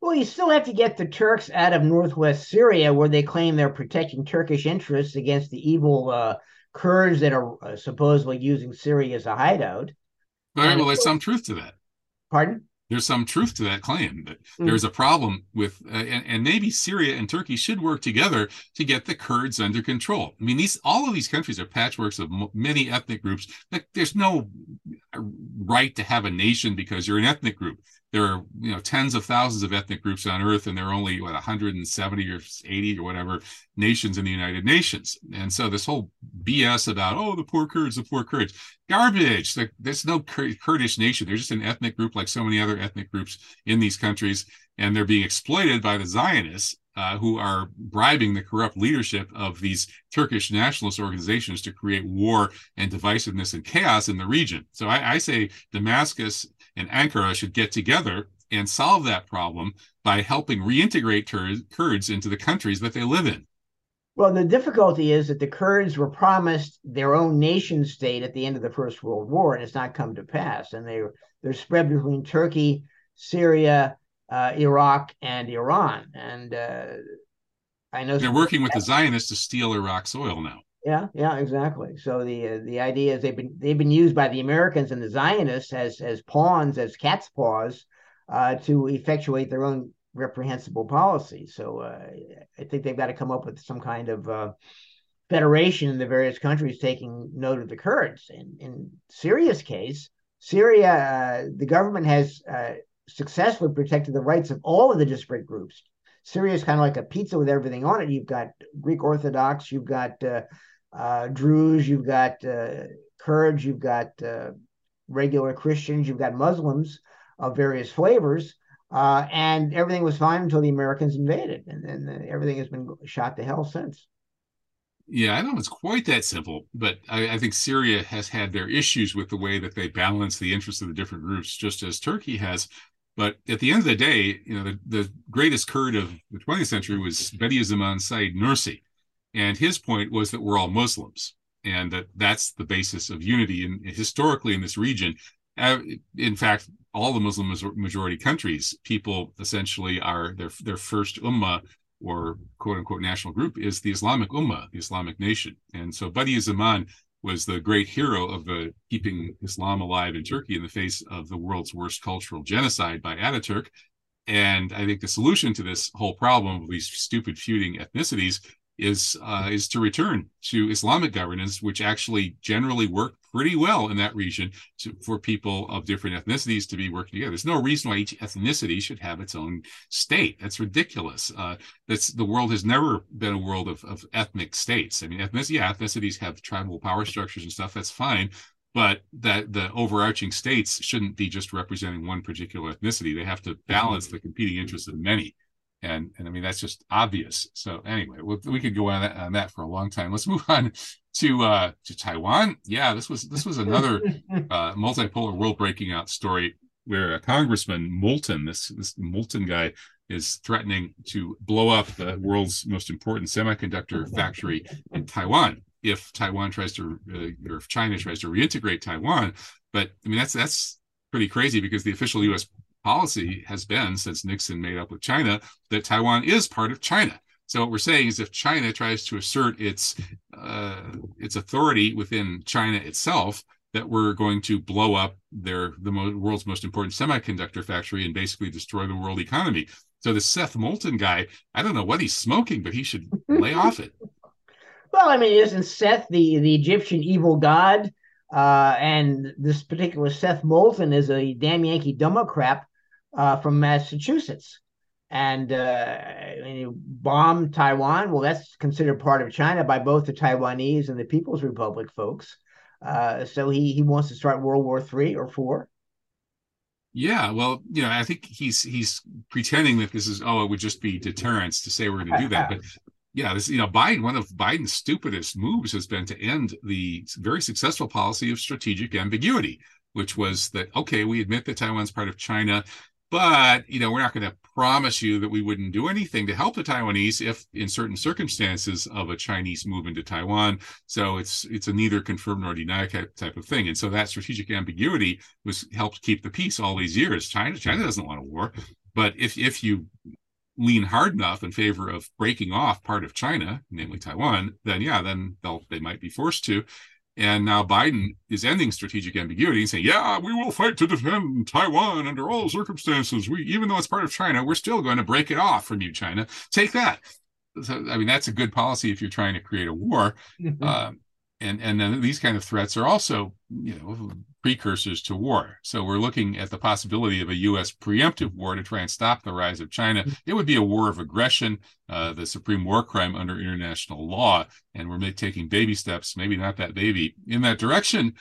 Well, you still have to get the Turks out of northwest Syria, where they claim they're protecting Turkish interests against the evil uh, Kurds that are uh, supposedly using Syria as a hideout. All right, well, there's some truth to that. Pardon? There's some truth to that claim that mm. there's a problem with, uh, and, and, maybe Syria and Turkey should work together to get the Kurds under control. I mean, these all of these countries are patchworks of m- many ethnic groups. Like, there's no right to have a nation because you're an ethnic group there are you know tens of thousands of ethnic groups on earth and there are only what 170 or 80 or whatever nations in the united nations. And so this whole bs about oh the poor kurds the poor kurds garbage. There's no kurdish nation. They're just an ethnic group like so many other ethnic groups in these countries and they're being exploited by the zionists uh, who are bribing the corrupt leadership of these Turkish nationalist organizations to create war and divisiveness and chaos in the region. So I, I say Damascus and Ankara should get together and solve that problem by helping reintegrate Kurds into the countries that they live in. Well, the difficulty is that the Kurds were promised their own nation state at the end of the First World War, and it's not come to pass. And they they're spread between Turkey, Syria, uh, Iraq, and Iran. And uh, I know they're working with the Zionists to steal Iraq's oil now. Yeah, yeah, exactly. So the uh, the idea is they've been they've been used by the Americans and the Zionists as as pawns, as cat's paws, uh, to effectuate their own reprehensible policy. So uh, I think they've got to come up with some kind of uh, federation in the various countries taking note of the Kurds. In in Syria's case, Syria, uh, the government has uh, successfully protected the rights of all of the disparate groups. Syria is kind of like a pizza with everything on it. You've got Greek Orthodox, you've got uh, uh, Druze, you've got uh, Kurds, you've got uh, regular Christians, you've got Muslims of various flavors. Uh, and everything was fine until the Americans invaded, and then everything has been shot to hell since. Yeah, I don't know it's quite that simple, but I, I, think Syria has had their issues with the way that they balance the interests of the different groups, just as Turkey has. But at the end of the day, you know, the, the greatest Kurd of the 20th century was Bediüzzaman Said Nursi. And his point was that we're all Muslims and that that's the basis of unity. And historically in this region, in fact, all the Muslim majority countries, people essentially are their their first ummah or quote unquote national group is the Islamic Ummah, the Islamic nation. And so Bediüzzaman was the great hero of keeping Islam alive in Turkey in the face of the world's worst cultural genocide by Ataturk. And I think the solution to this whole problem of these stupid feuding ethnicities is uh, is to return to Islamic governance, which actually generally work pretty well in that region to, for people of different ethnicities to be working together. There's no reason why each ethnicity should have its own state. That's ridiculous. Uh, that's the world has never been a world of, of ethnic states. I mean, ethnicity, yeah, ethnicities have tribal power structures and stuff. That's fine. But that the overarching states shouldn't be just representing one particular ethnicity. They have to balance the competing interests of many and and I mean that's just obvious. So anyway, we, we could go on that, on that for a long time. Let's move on to uh to Taiwan. Yeah, this was this was another uh, multipolar world breaking out story where a congressman Moulton, this this Moulton guy, is threatening to blow up the world's most important semiconductor factory in Taiwan if Taiwan tries to uh, or if China tries to reintegrate Taiwan. But I mean that's that's pretty crazy because the official U.S policy has been since Nixon made up with China that Taiwan is part of China. So what we're saying is if China tries to assert its uh, its authority within China itself, that we're going to blow up their the mo- world's most important semiconductor factory and basically destroy the world economy. So the Seth Moulton guy, I don't know what he's smoking, but he should lay off it. Well, I mean, isn't Seth the the Egyptian evil god? Uh, and this particular Seth Moulton is a damn Yankee Democrat uh, from Massachusetts. And uh, bombed Taiwan. Well, that's considered part of China by both the Taiwanese and the People's Republic folks. Uh, so he he wants to start World War Three or four. Yeah, well, you know, I think he's he's pretending that this is oh, it would just be deterrence to say we're going to do that, but yeah, this you know, Biden one of Biden's stupidest moves has been to end the very successful policy of strategic ambiguity, which was that okay, we admit that Taiwan's part of China, but you know we're not going to promise you that we wouldn't do anything to help the taiwanese if in certain circumstances of a chinese move into taiwan. So it's it's a neither confirm nor deny type of thing. And so that strategic ambiguity was helped keep the peace all these years. China china doesn't want a war. But if if you lean hard enough in favor of breaking off part of china namely taiwan then yeah then they'll they might be forced to and now Biden is ending strategic ambiguity and saying, yeah, we will fight to defend Taiwan under all circumstances. We, even though it's part of China, we're still going to break it off from you, China. Take that. So, I mean, that's a good policy if you're trying to create a war. Mm-hmm. Uh, and and then these kind of threats are also you know precursors to war so we're looking at the possibility of a u.s preemptive war to try and stop the rise of china it would be a war of aggression uh, the supreme war crime under international law and we're taking baby steps maybe not that baby in that direction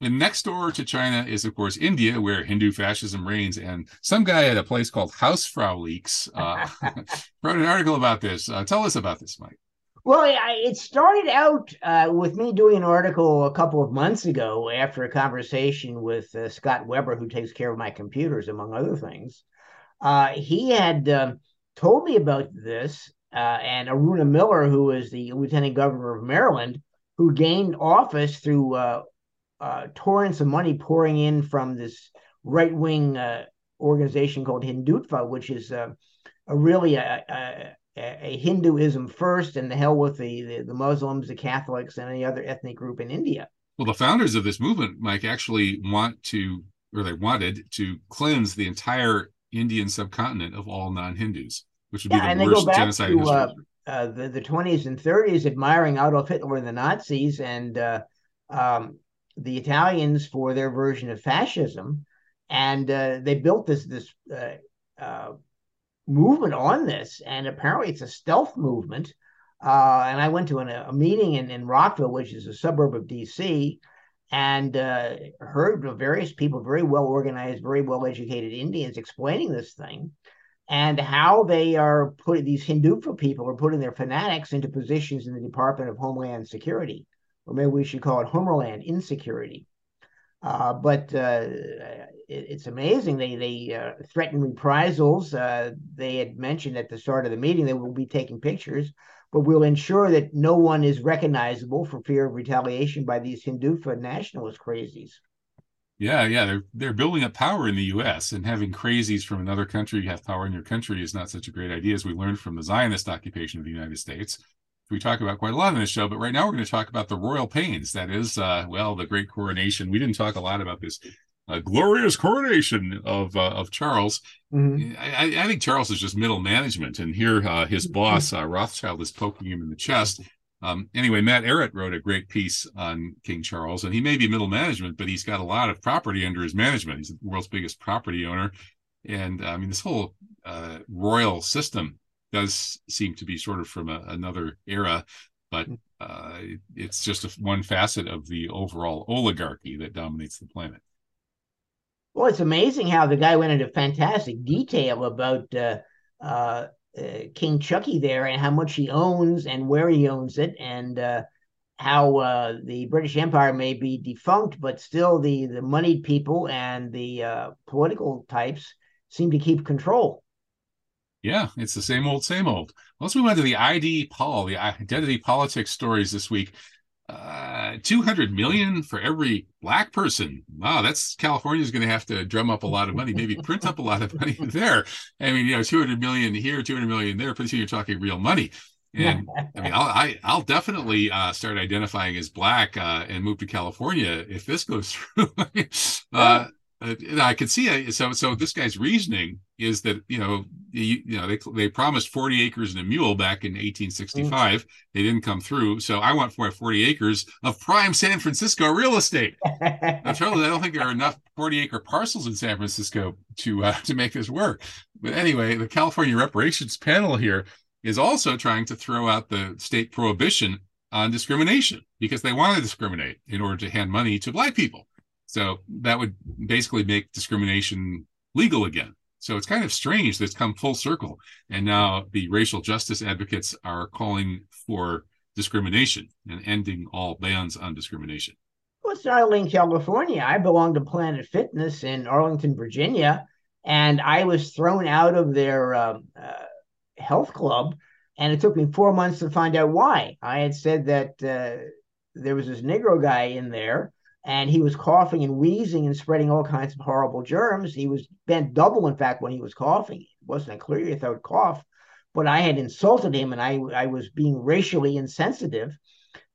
and next door to China is, of course, India, where Hindu fascism reigns. And some guy at a place called Hausfrau Leaks uh, wrote an article about this. Uh, tell us about this, Mike. Well, it started out uh, with me doing an article a couple of months ago after a conversation with uh, Scott Weber, who takes care of my computers, among other things. Uh, he had um, told me about this, uh, and Aruna Miller, who is the lieutenant governor of Maryland, who gained office through uh, uh, torrents of money pouring in from this right wing organization called Hindutva, which is a really a, a a Hinduism first, and the hell with the, the, the Muslims, the Catholics, and any other ethnic group in India. Well, the founders of this movement, Mike, actually want to, or they wanted to cleanse the entire Indian subcontinent of all non-Hindus, which would yeah, be the worst genocide to, uh, uh, the, the 20s and 30s, admiring Adolf Hitler and the Nazis and uh, um, the Italians for their version of fascism. and uh, they built this this uh, uh, movement on this, and apparently it's a stealth movement. Uh, and I went to an, a meeting in, in Rockville, which is a suburb of DC, and uh, heard various people, very well organized, very well educated Indians, explaining this thing and how they are putting these Hindu people are putting their fanatics into positions in the Department of Homeland Security, or maybe we should call it Homeland Insecurity. Uh, but uh, it, it's amazing. They they uh, threaten reprisals. Uh, they had mentioned at the start of the meeting they will be taking pictures, but we'll ensure that no one is recognizable for fear of retaliation by these Hindutva nationalist crazies. Yeah, yeah, they're they're building up power in the U.S. and having crazies from another country have power in your country is not such a great idea as we learned from the Zionist occupation of the United States. We talk about quite a lot in this show, but right now we're going to talk about the royal pains. That is, uh, well, the great coronation. We didn't talk a lot about this uh, glorious coronation of uh, of Charles. Mm-hmm. I, I, think Charles is just middle management, and here uh, his boss uh, Rothschild is poking him in the chest um, anyway, Matt Ehret wrote a great piece on King Charles, and he may be middle management, but he's got a lot of property under his management. He's the world's biggest property owner, and I mean, this whole uh, royal system does seem to be sort of from a, another era, but uh, it's just a, one facet of the overall oligarchy that dominates the planet. Well, it's amazing how the guy went into fantastic detail about uh, uh, uh, King Chucky there and how much he owns and where he owns it and uh, how uh, the British Empire may be defunct, but still the the moneyed people and the uh, political types seem to keep control. Yeah, it's the same old, same old. Let's move on to the ID Paul, the identity politics stories this week uh, 200 million for every black person. Wow, that's California's going to have to drum up a lot of money, maybe print up a lot of money there. I mean, you know, 200 million here, 200 million there. Soon you're talking real money. And I mean, I'll, I, I'll definitely uh, start identifying as black uh, and move to California if this goes through. uh, uh, I could see it. So, so this guy's reasoning is that you know, you, you, know, they they promised 40 acres and a mule back in 1865. Mm. They didn't come through. So, I want for 40 acres of prime San Francisco real estate. I don't think there are enough 40 acre parcels in San Francisco to uh, to make this work. But anyway, the California reparations panel here is also trying to throw out the state prohibition on discrimination because they want to discriminate in order to hand money to black people. So that would basically make discrimination legal again. So it's kind of strange that it's come full circle. And now the racial justice advocates are calling for discrimination and ending all bans on discrimination. Well, it's not only in California. I belong to Planet Fitness in Arlington, Virginia, and I was thrown out of their um, uh, health club. And it took me four months to find out why. I had said that uh, there was this Negro guy in there and he was coughing and wheezing and spreading all kinds of horrible germs. He was bent double, in fact, when he was coughing. It wasn't a clear throat cough, but I had insulted him and I, I was being racially insensitive.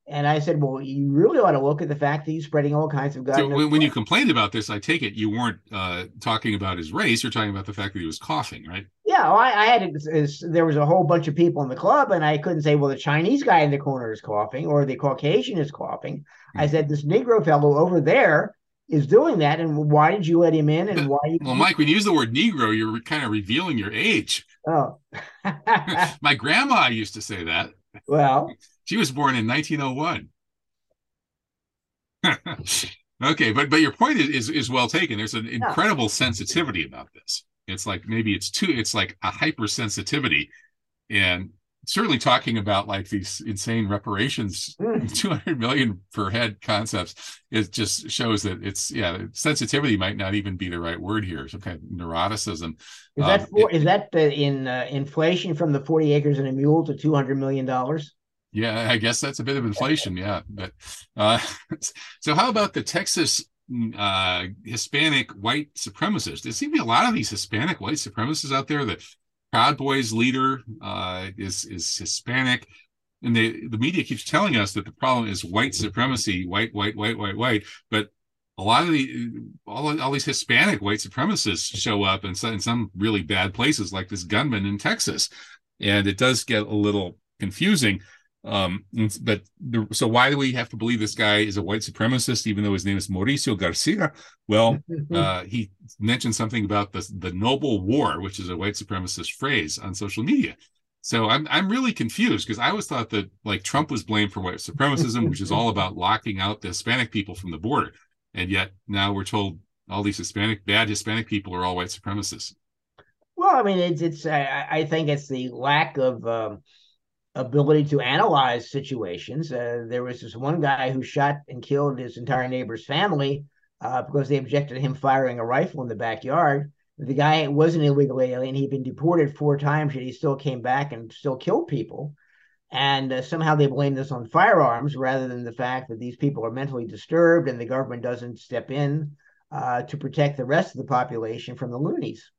And I said, well, you really ought to look at the fact that he's spreading all kinds of. So when, when you complained about this, I take it you weren't uh, talking about his race. You're talking about the fact that he was coughing, right? Yeah, well, I, I, had there was a whole bunch of people in the club, and I couldn't say, well, the Chinese guy in the corner is coughing or the Caucasian is coughing. I said, this Negro fellow over there is doing that, and why did you let him in? And why? You- well, Mike, when you use the word Negro, you're kind of revealing your age. Oh, my grandma used to say that. Well, she was born in 1901. okay, but but your point is, is, is well taken. There's an incredible sensitivity about this. It's like maybe it's too. It's like a hypersensitivity, and certainly talking about like these insane reparations, mm. 200 million per head concepts. It just shows that it's yeah, sensitivity might not even be the right word here. Some kind of neuroticism. Is that um, for, it, is that in uh, inflation from the 40 acres and a mule to 200 million dollars? Yeah, I guess that's a bit of inflation. Yeah, but uh, so how about the Texas uh, Hispanic white supremacists? There seem to be a lot of these Hispanic white supremacists out there. The Proud Boys leader uh, is is Hispanic, and the the media keeps telling us that the problem is white supremacy, white, white, white, white, white. But a lot of the all, all these Hispanic white supremacists show up in some, in some really bad places, like this gunman in Texas, and it does get a little confusing Um, but the, so why do we have to believe this guy is a white supremacist, even though his name is Mauricio Garcia? Well, uh, he mentioned something about the the noble war, which is a white supremacist phrase on social media. So I'm I'm really confused because I always thought that like Trump was blamed for white supremacism, which is all about locking out the Hispanic people from the border, and yet now we're told all these Hispanic bad Hispanic people are all white supremacists. Well, I mean, it's it's I, I think it's the lack of um, ability to analyze situations. Uh, there was this one guy who shot and killed his entire neighbor's family uh, because they objected to him firing a rifle in the backyard. The guy was an illegal alien. He'd been deported four times, yet he still came back and still killed people. And uh, somehow they blame this on firearms rather than the fact that these people are mentally disturbed and the government doesn't step in uh, to protect the rest of the population from the loonies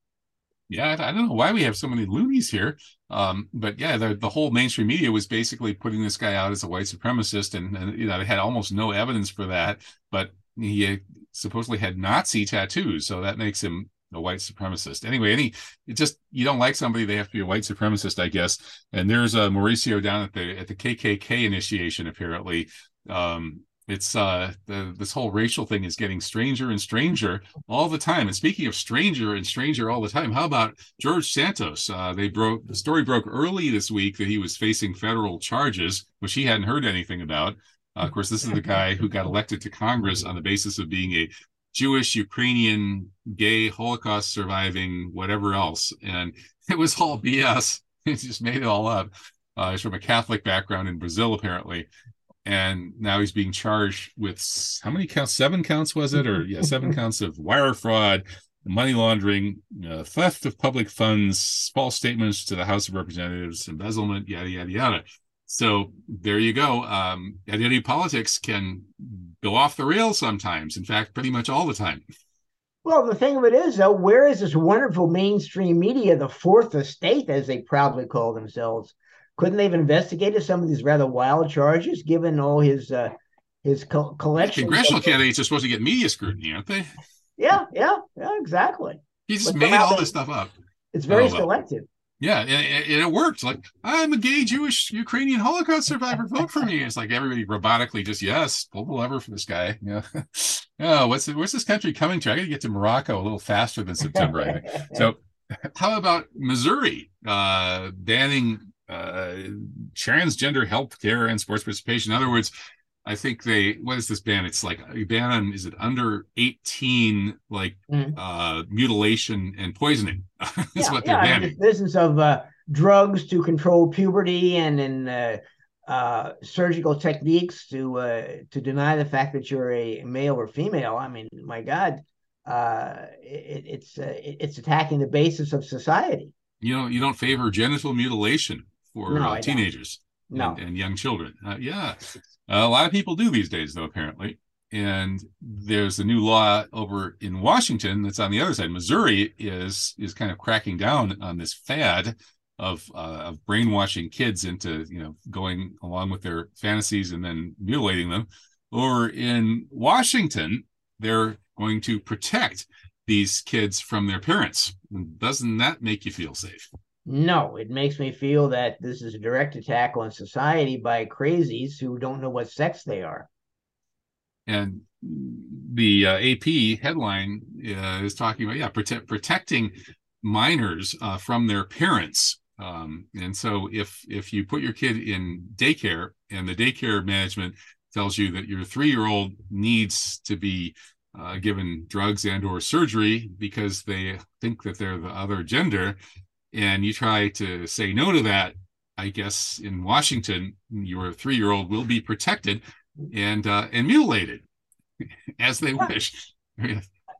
yeah, I, don't know why we have so many loonies here. Um, but yeah, the, the whole mainstream media was basically putting this guy out as a white supremacist, and, and you know, they had almost no evidence for that. But he supposedly had Nazi tattoos, so that makes him a white supremacist. Anyway, any it just you don't like somebody, they have to be a white supremacist, I guess. And there's a Mauricio down at the at the KKK initiation, apparently. Um, it's uh the, this whole racial thing is getting stranger and stranger all the time. And speaking of stranger and stranger all the time how about george santos? Uh they broke the story broke early this week that he was facing federal charges which he hadn't heard anything about. Uh, of course this is the guy who got elected to congress on the basis of being a jewish ukrainian gay holocaust surviving whatever else. And it was all bs he just made it all up. Uh, he's from a Catholic background in Brazil, apparently, and now he's being charged with how many counts? Seven counts was it, or yeah, seven counts of wire fraud, money laundering, uh, theft of public funds, false statements to the House of Representatives, embezzlement, yada yada yada. So there you go. Um, identity politics can go off the rails sometimes. In fact, pretty much all the time. Well, the thing of it is, though, where is this wonderful mainstream media, the fourth estate, as they proudly call themselves? Couldn't they have investigated some of these rather wild charges, given all his uh, his co- collection? Congressional candidates are supposed to get media scrutiny, aren't they? Yeah, yeah, yeah, exactly. He just but made all this stuff up. It's very oh, selective. Yeah, and, and, it worked. Like I'm a gay Jewish Ukrainian Holocaust survivor. Vote for me. It's like everybody robotically just yes, pull the lever for this guy. Yeah. oh, what's where's this country coming to? I got to get to Morocco a little faster than September. I think. So, how about Missouri uh, banning uh, transgender health care and sports participation. In other words, I think they what is this ban? It's like a ban on is it under 18 like mm. uh mutilation and poisoning is yeah, what they're yeah, banning. The business of uh drugs to control puberty and and uh, uh surgical techniques to uh to deny the fact that you're a male or female. I mean, my God, uh it, it's uh, it's attacking the basis of society. You know, you don't favor genital mutilation for no, uh, teenagers no. and, and, young children. Uh, yeah, a lot of people do these days, though. Apparently, and there's a new law over in Washington that's on the other side. Missouri is is kind of cracking down on this fad of uh, of brainwashing kids into you know going along with their fantasies and then mutilating them. Or in Washington, they're going to protect these kids from their parents. Doesn't that make you feel safe? No, it makes me feel that this is a direct attack on society by crazies who don't know what sex they are. And the uh, AP headline uh, is talking about yeah, prote- protecting minors uh, from their parents. Um, and so if if you put your kid in daycare and the daycare management tells you that your three year old needs to be uh, given drugs and or surgery because they think that they're the other gender and you try to say no to that, I guess in Washington, your three year old will be protected and uh, and mutilated as they wish.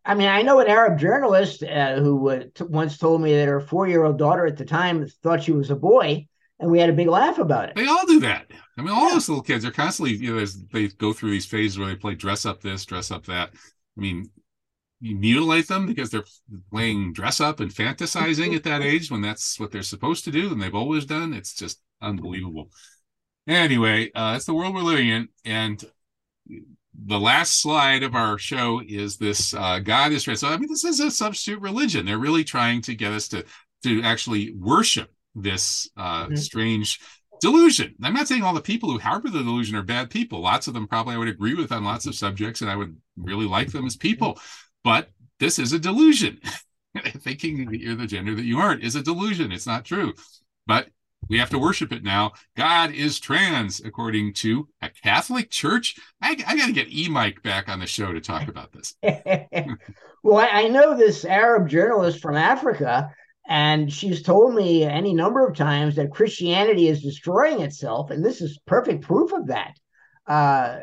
I mean, I know an Arab journalist uh, who uh, t- once told me that her four year old daughter at the time thought she was a boy, and we had a big laugh about it. They all do that. I mean, all yeah. those little kids are constantly, you know, they go through these phases where they play dress up this, dress up that. I mean, mutilate them because they're playing dress up and fantasizing at that age when that's what they're supposed to do and they've always done. It's just unbelievable. Anyway, uh, that's the world we're living in. And the last slide of our show is this uh, God is right. So, I mean, this is a substitute religion. They're really trying to get us to, to actually worship this uh, mm-hmm. strange delusion. I'm not saying all the people who harbor the delusion are bad people. Lots of them probably I would agree with on lots of subjects, and I would really like them as people. But this is a delusion. Thinking that you're the gender that you aren't is a delusion. It's not true. But we have to worship it now. God is trans, according to a Catholic church. I, I got to get E Mike back on the show to talk about this. well, I, know this Arab journalist from Africa, and she's told me any number of times that Christianity is destroying itself, and this is perfect proof of that. Uh,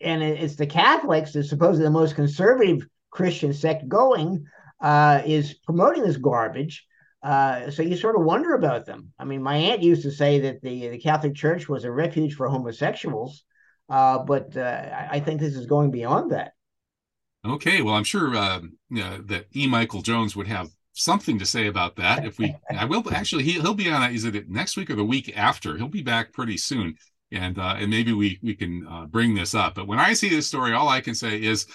and it's the Catholics, the supposedly the most conservative Christian sect going, uh, is promoting this garbage. Uh, so you sort of wonder about them. I mean, my aunt used to say that the the Catholic Church was a refuge for homosexuals, uh, but uh, I think this is going beyond that. Okay, well, I'm sure uh, that E. Michael Jones would have something to say about that. If we, I will actually, he he'll be on. Is it next week or the week after? He'll be back pretty soon, and uh, and maybe we we can uh, bring this up. But when I see this story, all I can say is,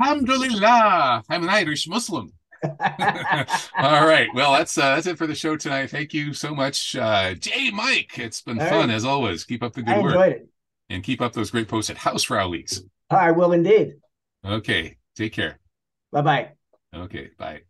Alhamdulillah, I'm an Irish Muslim. All right. Well, that's uh, that's it for the show tonight. Thank you so much, uh, J-Mike. It's been All fun right. as always. Keep up the good I work. It. And keep up those great posts at Hausfrau Leaks. I will indeed. Okay. Take care. Bye bye. Okay. Bye.